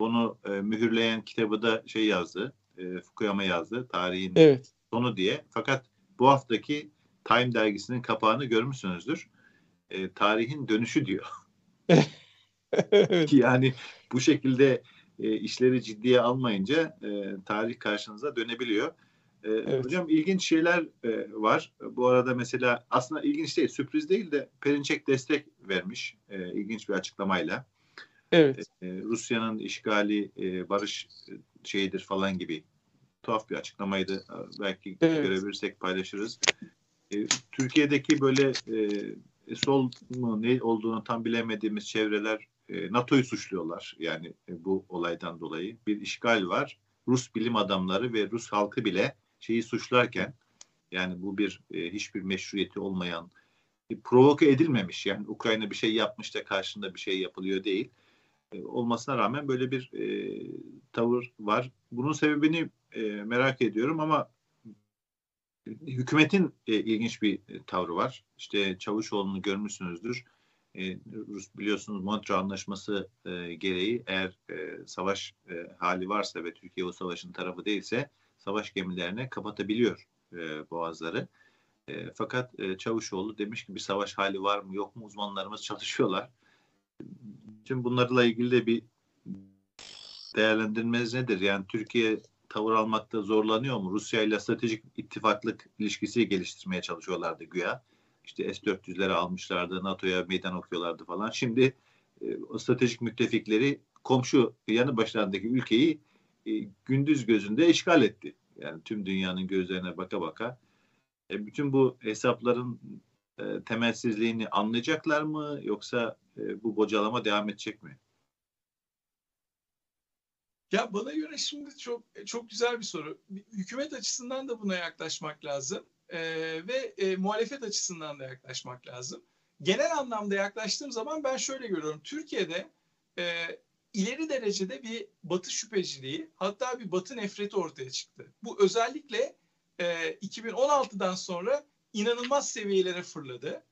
bunu e, mühürleyen kitabı da şey yazdı. E, Fukuyama yazdı. Tarihin evet. sonu diye. Fakat bu haftaki Time dergisinin kapağını görmüşsünüzdür. E, tarihin dönüşü diyor. [laughs] [laughs] evet. yani bu şekilde e, işleri ciddiye almayınca e, tarih karşınıza dönebiliyor. E, evet. Hocam ilginç şeyler e, var. Bu arada mesela aslında ilginç değil, sürpriz değil de Perinçek destek vermiş e, ilginç bir açıklamayla. Evet. E, Rusya'nın işgali e, barış şeyidir falan gibi tuhaf bir açıklamaydı. Belki evet. görebilirsek paylaşırız. E, Türkiye'deki böyle e, sol mu ne olduğunu tam bilemediğimiz çevreler e, NATO'yu suçluyorlar. Yani e, bu olaydan dolayı bir işgal var. Rus bilim adamları ve Rus halkı bile şeyi suçlarken yani bu bir e, hiçbir meşruiyeti olmayan e, provoke edilmemiş yani Ukrayna bir şey yapmış da karşında bir şey yapılıyor değil. E, olmasına rağmen böyle bir e, tavır var. Bunun sebebini e, merak ediyorum ama hükümetin e, ilginç bir e, tavrı var. İşte Çavuşoğlu'nu görmüşsünüzdür e, biliyorsunuz Montreux Anlaşması e, gereği eğer e, savaş e, hali varsa ve Türkiye o savaşın tarafı değilse savaş gemilerine kapatabiliyor e, boğazları. E, fakat e, Çavuşoğlu demiş ki bir savaş hali var mı yok mu uzmanlarımız çalışıyorlar. Tüm bunlarla ilgili de bir değerlendirmeniz nedir? Yani Türkiye tavır almakta zorlanıyor mu? Rusya ile stratejik ittifaklık ilişkisi geliştirmeye çalışıyorlardı güya işte S-400'leri almışlardı, NATO'ya meydan okuyorlardı falan. Şimdi e, stratejik müttefikleri komşu yanı başlarındaki ülkeyi e, gündüz gözünde işgal etti. Yani tüm dünyanın gözlerine baka baka. E, bütün bu hesapların e, temelsizliğini anlayacaklar mı yoksa e, bu bocalama devam edecek mi? Ya bana göre şimdi çok çok güzel bir soru. Hükümet açısından da buna yaklaşmak lazım e, ve e, muhalefet açısından da yaklaşmak lazım. Genel anlamda yaklaştığım zaman ben şöyle görüyorum. Türkiye'de e, ileri derecede bir batı şüpheciliği hatta bir batı nefreti ortaya çıktı. Bu özellikle e, 2016'dan sonra inanılmaz seviyelere fırladı.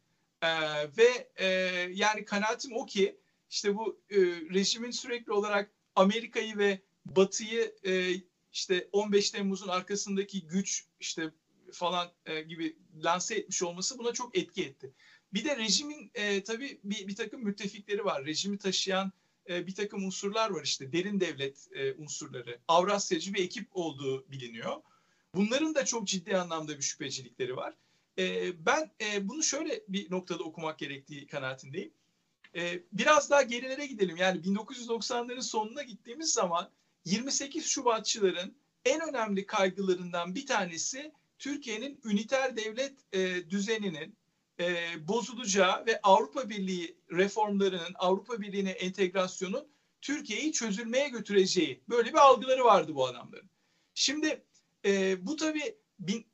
E, ve e, yani kanaatim o ki işte bu e, rejimin sürekli olarak Amerika'yı ve Batı'yı e, işte 15 Temmuz'un arkasındaki güç işte falan e, gibi lanse etmiş olması buna çok etki etti. Bir de rejimin e, tabii bir, bir takım müttefikleri var. Rejimi taşıyan e, bir takım unsurlar var işte derin devlet e, unsurları. Avrasyacı bir ekip olduğu biliniyor. Bunların da çok ciddi anlamda bir şüphecilikleri var. E, ben e, bunu şöyle bir noktada okumak gerektiği kanaatindeyim. E, biraz daha gerilere gidelim. Yani 1990'ların sonuna gittiğimiz zaman 28 Şubatçıların en önemli kaygılarından bir tanesi Türkiye'nin üniter devlet e, düzeninin e, bozulacağı ve Avrupa Birliği reformlarının, Avrupa Birliği'ne entegrasyonun Türkiye'yi çözülmeye götüreceği böyle bir algıları vardı bu adamların. Şimdi e, bu tabii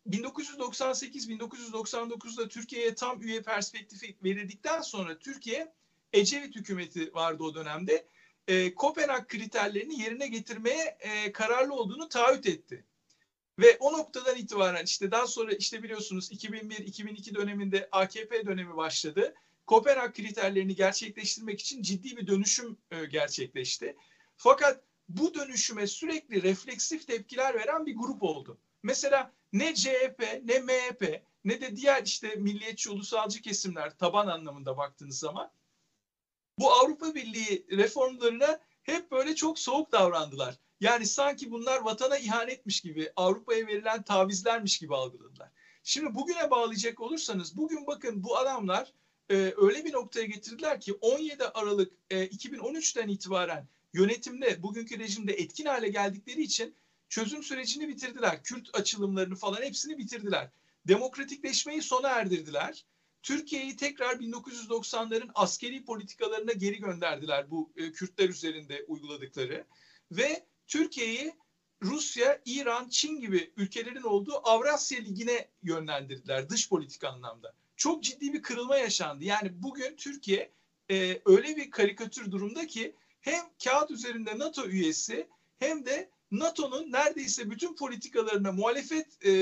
1998-1999'da Türkiye'ye tam üye perspektifi verildikten sonra Türkiye Ecevit hükümeti vardı o dönemde. E, Kopenhag kriterlerini yerine getirmeye e, kararlı olduğunu taahhüt etti. Ve o noktadan itibaren işte daha sonra işte biliyorsunuz 2001-2002 döneminde AKP dönemi başladı. Kopenhag kriterlerini gerçekleştirmek için ciddi bir dönüşüm e, gerçekleşti. Fakat bu dönüşüme sürekli refleksif tepkiler veren bir grup oldu. Mesela ne CHP ne MHP ne de diğer işte milliyetçi ulusalcı kesimler taban anlamında baktığınız zaman bu Avrupa Birliği reformlarına hep böyle çok soğuk davrandılar. Yani sanki bunlar vatana ihanetmiş gibi, Avrupa'ya verilen tavizlermiş gibi algıladılar. Şimdi bugüne bağlayacak olursanız, bugün bakın bu adamlar e, öyle bir noktaya getirdiler ki 17 Aralık e, 2013'ten itibaren yönetimde, bugünkü rejimde etkin hale geldikleri için çözüm sürecini bitirdiler. Kürt açılımlarını falan hepsini bitirdiler. Demokratikleşmeyi sona erdirdiler. Türkiye'yi tekrar 1990'ların askeri politikalarına geri gönderdiler bu e, Kürtler üzerinde uyguladıkları ve Türkiye'yi Rusya, İran, Çin gibi ülkelerin olduğu Avrasya Ligi'ne yönlendirdiler dış politik anlamda. Çok ciddi bir kırılma yaşandı. Yani bugün Türkiye e, öyle bir karikatür durumda ki hem kağıt üzerinde NATO üyesi hem de NATO'nun neredeyse bütün politikalarına muhalefet e,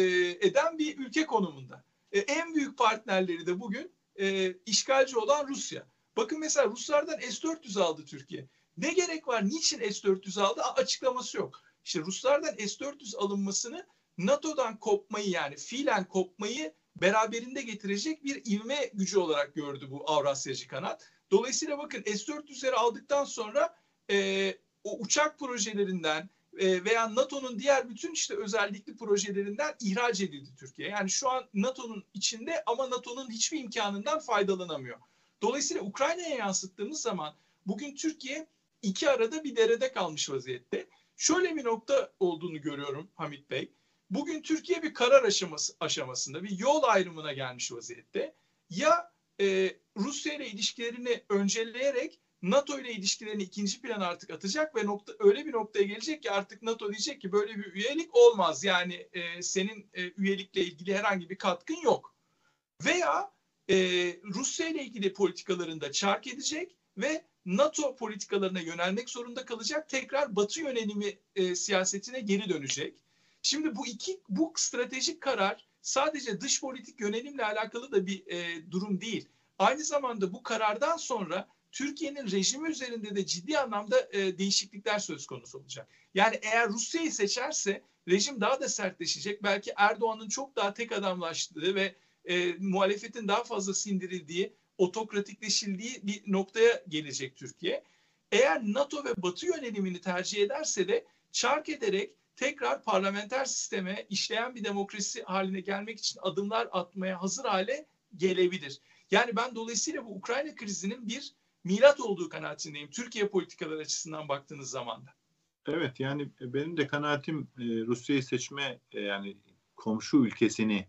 eden bir ülke konumunda. E, en büyük partnerleri de bugün e, işgalci olan Rusya. Bakın mesela Ruslardan S-400 aldı Türkiye. Ne gerek var? Niçin S-400 aldı? Açıklaması yok. İşte Ruslardan S-400 alınmasını NATO'dan kopmayı yani fiilen kopmayı beraberinde getirecek bir ivme gücü olarak gördü bu Avrasyacı kanat. Dolayısıyla bakın S-400'leri aldıktan sonra e, o uçak projelerinden veya NATO'nun diğer bütün işte özellikli projelerinden ihraç edildi Türkiye. Yani şu an NATO'nun içinde ama NATO'nun hiçbir imkanından faydalanamıyor. Dolayısıyla Ukrayna'ya yansıttığımız zaman bugün Türkiye iki arada bir derede kalmış vaziyette. Şöyle bir nokta olduğunu görüyorum Hamit Bey. Bugün Türkiye bir karar aşaması, aşamasında bir yol ayrımına gelmiş vaziyette. Ya e, Rusya ile ilişkilerini önceleyerek NATO ile ilişkilerini ikinci plan artık atacak ve nokta öyle bir noktaya gelecek ki artık NATO diyecek ki böyle bir üyelik olmaz. Yani e, senin e, üyelikle ilgili herhangi bir katkın yok. Veya e, Rusya ile ilgili politikalarında çark edecek ve NATO politikalarına yönelmek zorunda kalacak. Tekrar Batı yönelimi e, siyasetine geri dönecek. Şimdi bu iki bu stratejik karar sadece dış politik yönelimle alakalı da bir e, durum değil. Aynı zamanda bu karardan sonra Türkiye'nin rejimi üzerinde de ciddi anlamda e, değişiklikler söz konusu olacak. Yani eğer Rusya'yı seçerse rejim daha da sertleşecek. Belki Erdoğan'ın çok daha tek adamlaştığı ve e, muhalefetin daha fazla sindirildiği otokratikleşildiği bir noktaya gelecek Türkiye. Eğer NATO ve Batı yönelimini tercih ederse de çark ederek tekrar parlamenter sisteme işleyen bir demokrasi haline gelmek için adımlar atmaya hazır hale gelebilir. Yani ben dolayısıyla bu Ukrayna krizinin bir milat olduğu kanaatindeyim. Türkiye politikalar açısından baktığınız zaman da. Evet yani benim de kanaatim e, Rusya'yı seçme e, yani komşu ülkesini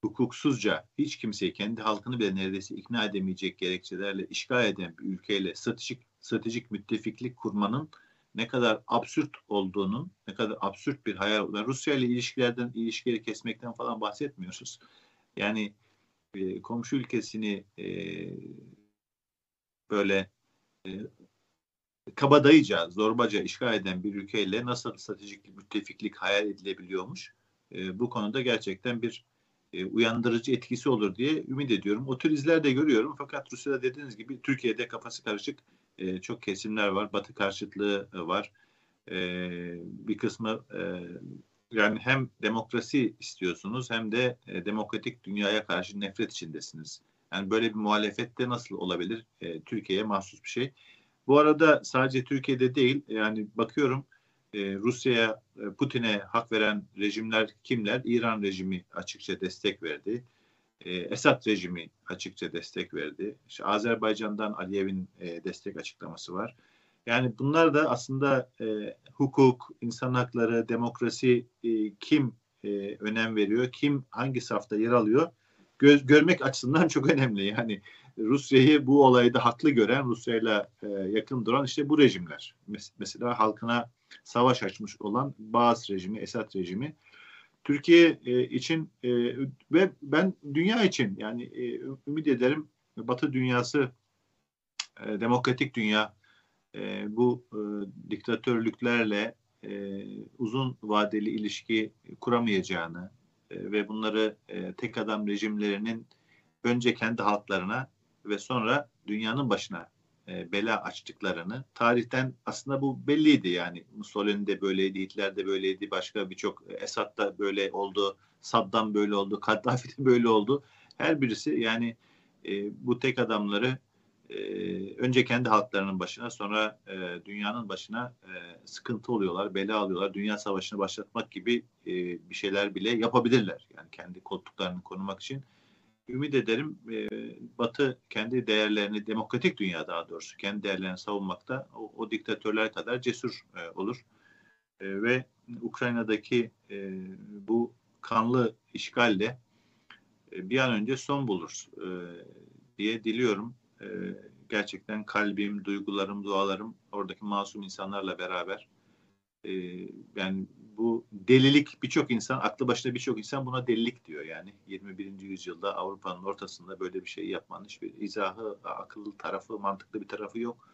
hukuksuzca hiç kimseyi kendi halkını bile neredeyse ikna edemeyecek gerekçelerle işgal eden bir ülkeyle stratejik, stratejik müttefiklik kurmanın ne kadar absürt olduğunun, ne kadar absürt bir hayal olduğunu, Rusya ile ilişkilerden, ilişkileri kesmekten falan bahsetmiyoruz. Yani e, komşu ülkesini e, böyle e, kabadayıca, zorbaca işgal eden bir ülkeyle nasıl stratejik müttefiklik hayal edilebiliyormuş. E, bu konuda gerçekten bir e, uyandırıcı etkisi olur diye ümit ediyorum. O tür izler de görüyorum fakat Rusya'da dediğiniz gibi Türkiye'de kafası karışık e, çok kesimler var. Batı karşıtlığı e, var. E, bir kısmı e, yani hem demokrasi istiyorsunuz hem de e, demokratik dünyaya karşı nefret içindesiniz. Yani böyle bir muhalefette nasıl olabilir? E, Türkiye'ye mahsus bir şey. Bu arada sadece Türkiye'de değil yani bakıyorum e, Rusya'ya, e, Putin'e hak veren rejimler kimler? İran rejimi açıkça destek verdi. E, Esad rejimi açıkça destek verdi. İşte Azerbaycan'dan Aliyev'in e, destek açıklaması var. Yani bunlar da aslında e, hukuk, insan hakları, demokrasi e, kim e, önem veriyor, kim hangi safta yer alıyor göz, görmek açısından çok önemli. Yani Rusya'yı bu olayda haklı gören, Rusya'yla e, yakın duran işte bu rejimler. Mes- mesela halkına savaş açmış olan Bağız rejimi, Esad rejimi. Türkiye e, için e, ve ben dünya için yani e, ümit ederim Batı dünyası, e, demokratik dünya e, bu e, diktatörlüklerle e, uzun vadeli ilişki kuramayacağını e, ve bunları e, tek adam rejimlerinin önce kendi halklarına ve sonra dünyanın başına e, bela açtıklarını tarihten aslında bu belliydi yani Mussolini de böyleydi, Hitler de böyleydi, başka birçok e, Esad da böyle oldu, Saddam böyle oldu, Kaddafi de böyle oldu. Her birisi yani e, bu tek adamları e, önce kendi halklarının başına sonra e, dünyanın başına e, sıkıntı oluyorlar, bela alıyorlar. Dünya savaşını başlatmak gibi e, bir şeyler bile yapabilirler. Yani kendi koltuklarını korumak için ümit ederim e, Batı kendi değerlerini, demokratik dünya daha doğrusu kendi değerlerini savunmakta o, o diktatörler kadar cesur e, olur. E, ve Ukrayna'daki e, bu kanlı işgalle e, bir an önce son bulur e, diye diliyorum. E, gerçekten kalbim, duygularım, dualarım oradaki masum insanlarla beraber e, yani bu delilik birçok insan, aklı başında birçok insan buna delilik diyor yani. 21. yüzyılda Avrupa'nın ortasında böyle bir şey yapmanın hiçbir izahı, akıllı tarafı, mantıklı bir tarafı yok.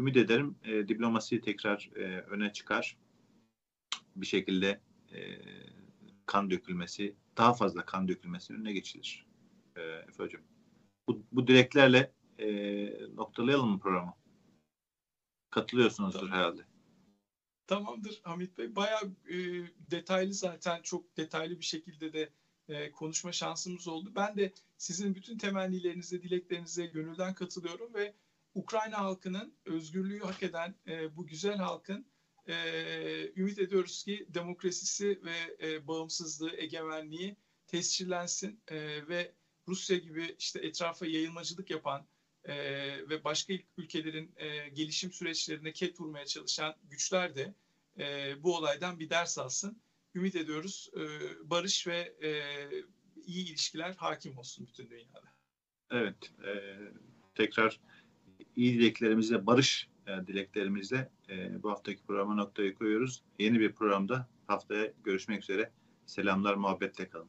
Ümit ederim e, diplomasi tekrar e, öne çıkar. Bir şekilde e, kan dökülmesi, daha fazla kan dökülmesi önüne geçilir. E, Efe Hocam. Bu, bu dileklerle e, noktalayalım mı programı? Katılıyorsunuzdur tamam. herhalde. Tamamdır Hamit Bey. Bayağı e, detaylı zaten çok detaylı bir şekilde de e, konuşma şansımız oldu. Ben de sizin bütün temennilerinize, dileklerinize gönülden katılıyorum ve Ukrayna halkının özgürlüğü hak eden e, bu güzel halkın e, ümit ediyoruz ki demokrasisi ve e, bağımsızlığı, egemenliği tescillensin e, ve Rusya gibi işte etrafa yayılmacılık yapan e, ve başka ülkelerin e, gelişim süreçlerine ket vurmaya çalışan güçler de e, bu olaydan bir ders alsın. Ümit ediyoruz e, barış ve e, iyi ilişkiler hakim olsun bütün dünyada. Evet, e, tekrar iyi dileklerimizle, barış e, dileklerimizle e, bu haftaki programa noktayı koyuyoruz. Yeni bir programda haftaya görüşmek üzere. Selamlar, muhabbetle kalın.